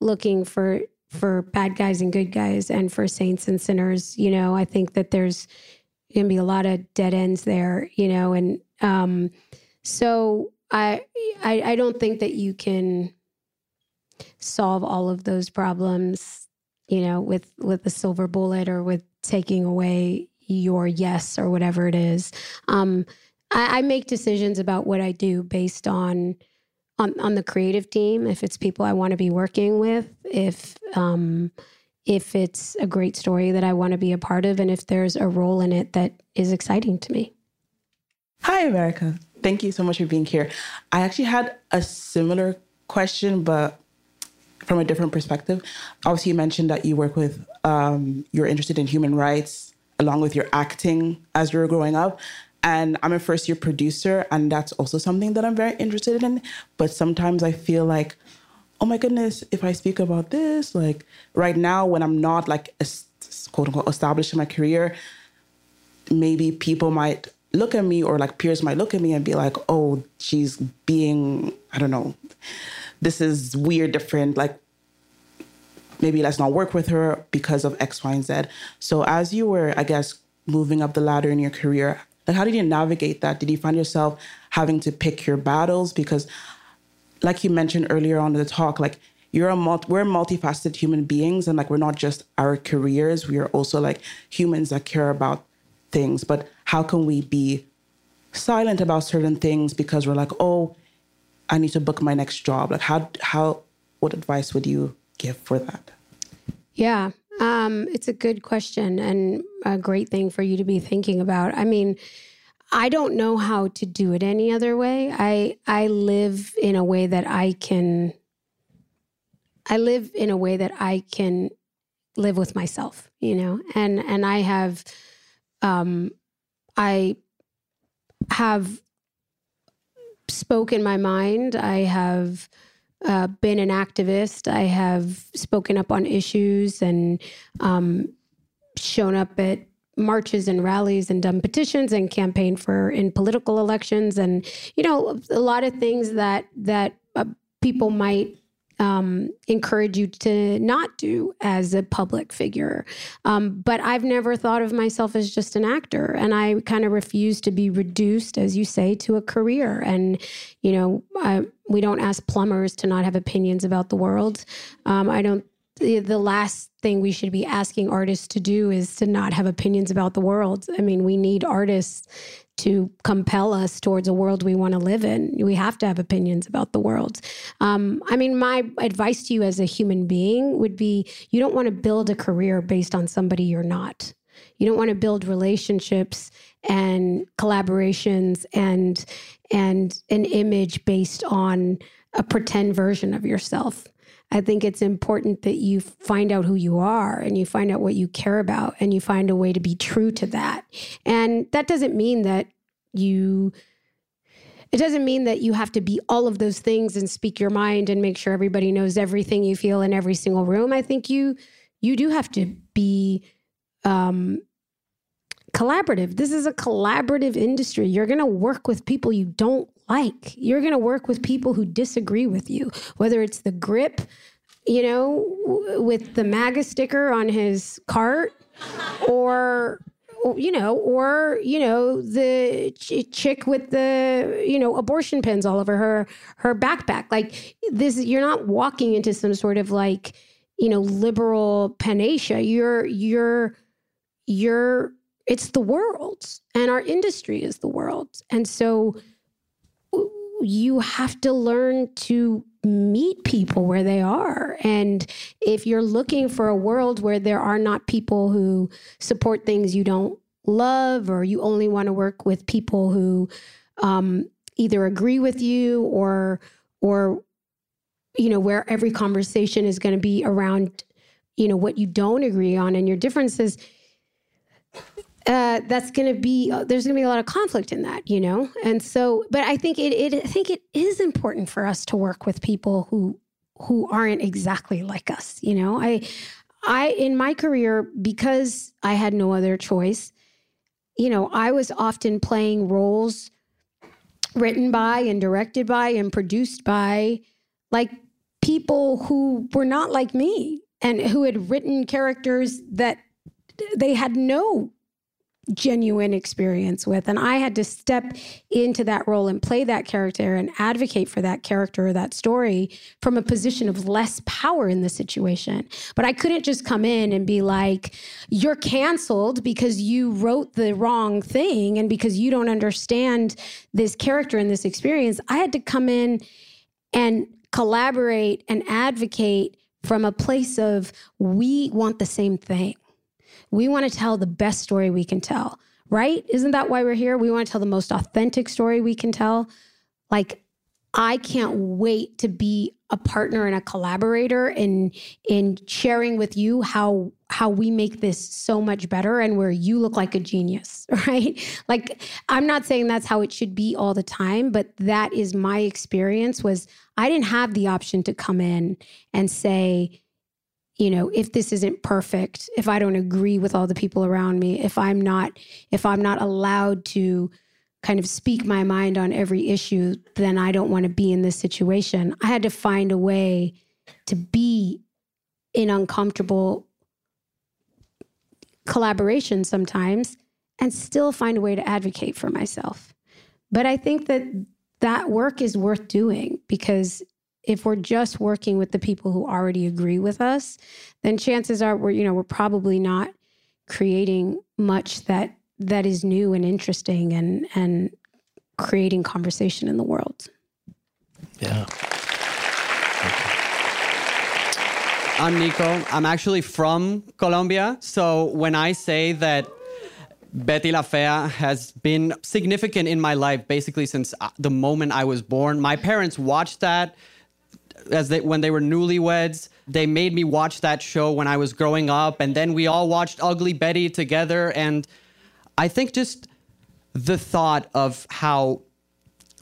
looking for for bad guys and good guys and for saints and sinners you know i think that there's to be a lot of dead ends there you know and um so I, I i don't think that you can solve all of those problems you know with with a silver bullet or with taking away your yes or whatever it is. Um I, I make decisions about what i do based on on on the creative team if it's people i want to be working with if um if it's a great story that i want to be a part of and if there's a role in it that is exciting to me Hi, America. Thank you so much for being here. I actually had a similar question, but from a different perspective. Obviously, you mentioned that you work with, um, you're interested in human rights along with your acting as you were growing up. And I'm a first year producer, and that's also something that I'm very interested in. But sometimes I feel like, oh my goodness, if I speak about this, like right now when I'm not like quote unquote established in my career, maybe people might look at me or like peers might look at me and be like, oh, she's being, I don't know, this is weird, different. Like maybe let's not work with her because of X, Y, and Z. So as you were, I guess, moving up the ladder in your career, like how did you navigate that? Did you find yourself having to pick your battles? Because like you mentioned earlier on in the talk, like you're a multi, we're multifaceted human beings and like we're not just our careers, we are also like humans that care about things. But how can we be silent about certain things because we're like, oh, I need to book my next job? Like how how what advice would you give for that? Yeah, um, it's a good question and a great thing for you to be thinking about. I mean, I don't know how to do it any other way. I I live in a way that I can. I live in a way that I can live with myself, you know, and and I have, um, I have spoken my mind. I have uh, been an activist. I have spoken up on issues and um, shown up at marches and rallies and petitions and campaigned for in political elections and you know a lot of things that that uh, people might um, encourage you to not do as a public figure. Um, but I've never thought of myself as just an actor. And I kind of refuse to be reduced, as you say, to a career. And, you know, I, we don't ask plumbers to not have opinions about the world. Um, I don't the, last thing we should be asking artists to do is to not have opinions about the world. I mean, we need artists to compel us towards a world we want to live in. We have to have opinions about the world. Um, I mean, my advice to you as a human being would be you don't want to build a career based on somebody you're not. You don't want to build relationships and collaborations and and an image based on a pretend version of yourself. I think it's important that you find out who you are and you find out what you care about and you find a way to be true to that. And that doesn't mean that you it doesn't mean that you have to be all of those things and speak your mind and make sure everybody knows everything you feel in every single room. I think you you do have to be um collaborative. This is a collaborative industry. You're going to work with people you don't like. You're going to work with people who disagree with you, whether it's the grip, you know, with the MAGA sticker on his cart or you know, or you know, the ch- chick with the you know abortion pins all over her her backpack. Like this, you're not walking into some sort of like you know liberal panacea. You're you're you're it's the world and our industry is the world. And so you have to learn to meet people where they are. And if you're looking for a world where there are not people who support things you don't love, or you only want to work with people who um, either agree with you or, or, you know, where every conversation is going to be around, you know, what you don't agree on and your differences, uh, that's going to be uh, there's going to be a lot of conflict in that, you know. And so, but I think it, it I think it is important for us to work with people who who aren't exactly like us, you know. I I in my career because I had no other choice, you know, I was often playing roles written by and directed by and produced by like people who were not like me and who had written characters that they had no genuine experience with. And I had to step into that role and play that character and advocate for that character or that story from a position of less power in the situation. But I couldn't just come in and be like, you're canceled because you wrote the wrong thing and because you don't understand this character and this experience. I had to come in and collaborate and advocate from a place of we want the same thing we want to tell the best story we can tell, right? Isn't that why we're here? We want to tell the most authentic story we can tell. Like, I can't wait to be a partner and a collaborator in in sharing with you how how we make this so much better and where you look like a genius, right? Like I'm not saying that's how it should be all the time, but that is my experience was I didn't have the option to come in and say, you know if this isn't perfect if i don't agree with all the people around me if i'm not if i'm not allowed to kind of speak my mind on every issue then i don't want to be in this situation. I had to find a way to be in uncomfortable collaboration sometimes and still find a way to advocate for myself. But i think that that work is worth doing because if we're just working with the people who already agree with us, then chances are we're, you know, we're probably not creating much that that is new and interesting and and creating conversation in the world. Yeah. I'm Nico. I'm actually from Colombia. So when I say that Betty La Fea has been significant in my life basically since uh, the moment I was born. My parents watched that as they when they were newlyweds. They made me watch that show when I was growing up, and then we all watched Ugly Betty together. And I think just the thought of how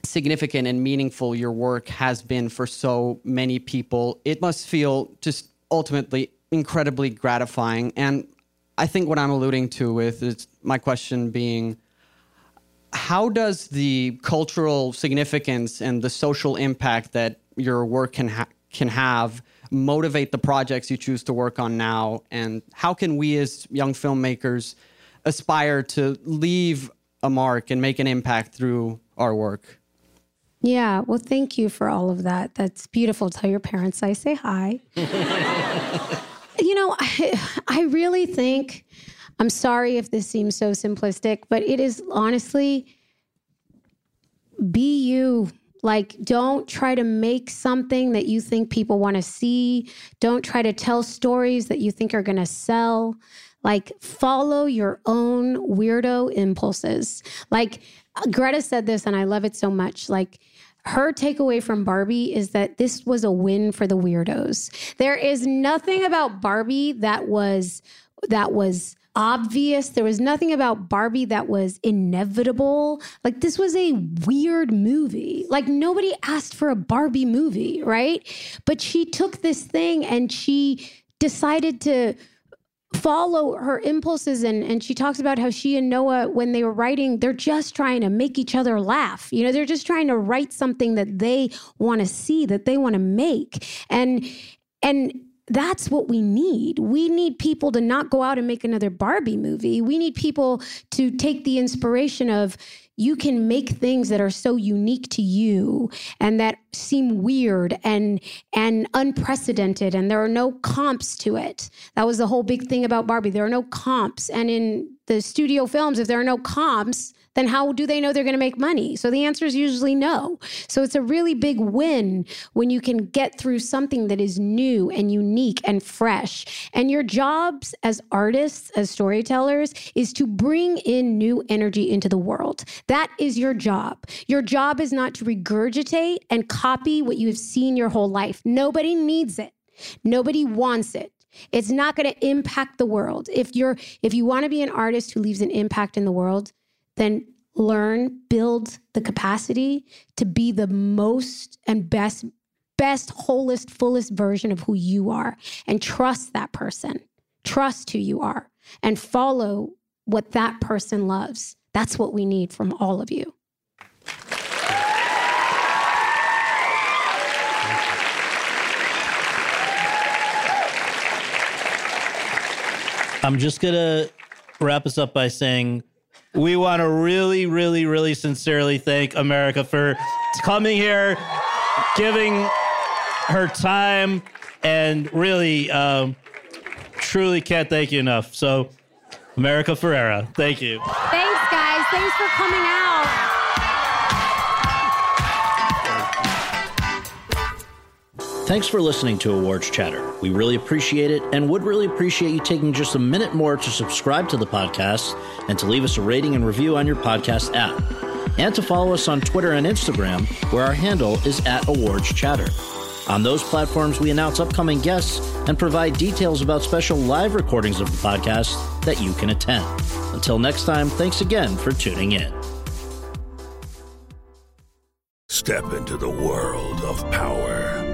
significant and meaningful your work has been for so many people, it must feel just ultimately incredibly gratifying. And I think what I'm alluding to with is my question being how does the cultural significance and the social impact that your work can ha- can have motivate the projects you choose to work on now? And how can we as young filmmakers aspire to leave a mark and make an impact through our work? Yeah well thank you for all of that. That's beautiful. Tell your parents i say hi. You know I, I really think i'm sorry if this seems so simplistic but it is honestly be you like, don't try to make something that you think people want to see. Don't try to tell stories that you think are going to sell. Like, follow your own weirdo impulses. Like, Greta said this, and I love it so much. Like, her takeaway from Barbie is that this was a win for the weirdos. There is nothing about Barbie that was that was obvious. There was nothing about Barbie that was inevitable. Like, this was a weird movie. Like, nobody asked for a Barbie movie, right? But she took this thing and she decided to follow her impulses and and she talks about how she and Noah when they were writing they're just trying to make each other laugh you know they're just trying to write something that they want to see that they want to make and and that's what we need. We need people to not go out and make another Barbie movie. We need people to take the inspiration of you can make things that are so unique to you and that seem weird and and unprecedented and there are no comps to it. That was the whole big thing about Barbie. There are no comps and in the studio films if there are no comps, then how do they know they're going to make money? So the answer is usually no. So it's a really big win when you can get through something that is new and unique and fresh. And your jobs as artists, as storytellers, is to bring in new energy into the world. That is your job. Your job is not to regurgitate and copy what you have seen your whole life. Nobody needs it. Nobody wants it. It's not going to impact the world. If you're if you want to be an artist who leaves an impact in the world, then learn, build the capacity to be the most and best, best, wholest, fullest version of who you are and trust that person. Trust who you are and follow what that person loves. That's what we need from all of you. I'm just going to wrap us up by saying we want to really, really, really sincerely thank America for coming here, giving her time, and really, um, truly can't thank you enough. So, America Ferrera, thank you. Thanks, guys. Thanks for coming out. Thanks for listening to Awards Chatter. We really appreciate it and would really appreciate you taking just a minute more to subscribe to the podcast and to leave us a rating and review on your podcast app. And to follow us on Twitter and Instagram, where our handle is at Awards Chatter. On those platforms, we announce upcoming guests and provide details about special live recordings of the podcast that you can attend. Until next time, thanks again for tuning in. Step into the world of power,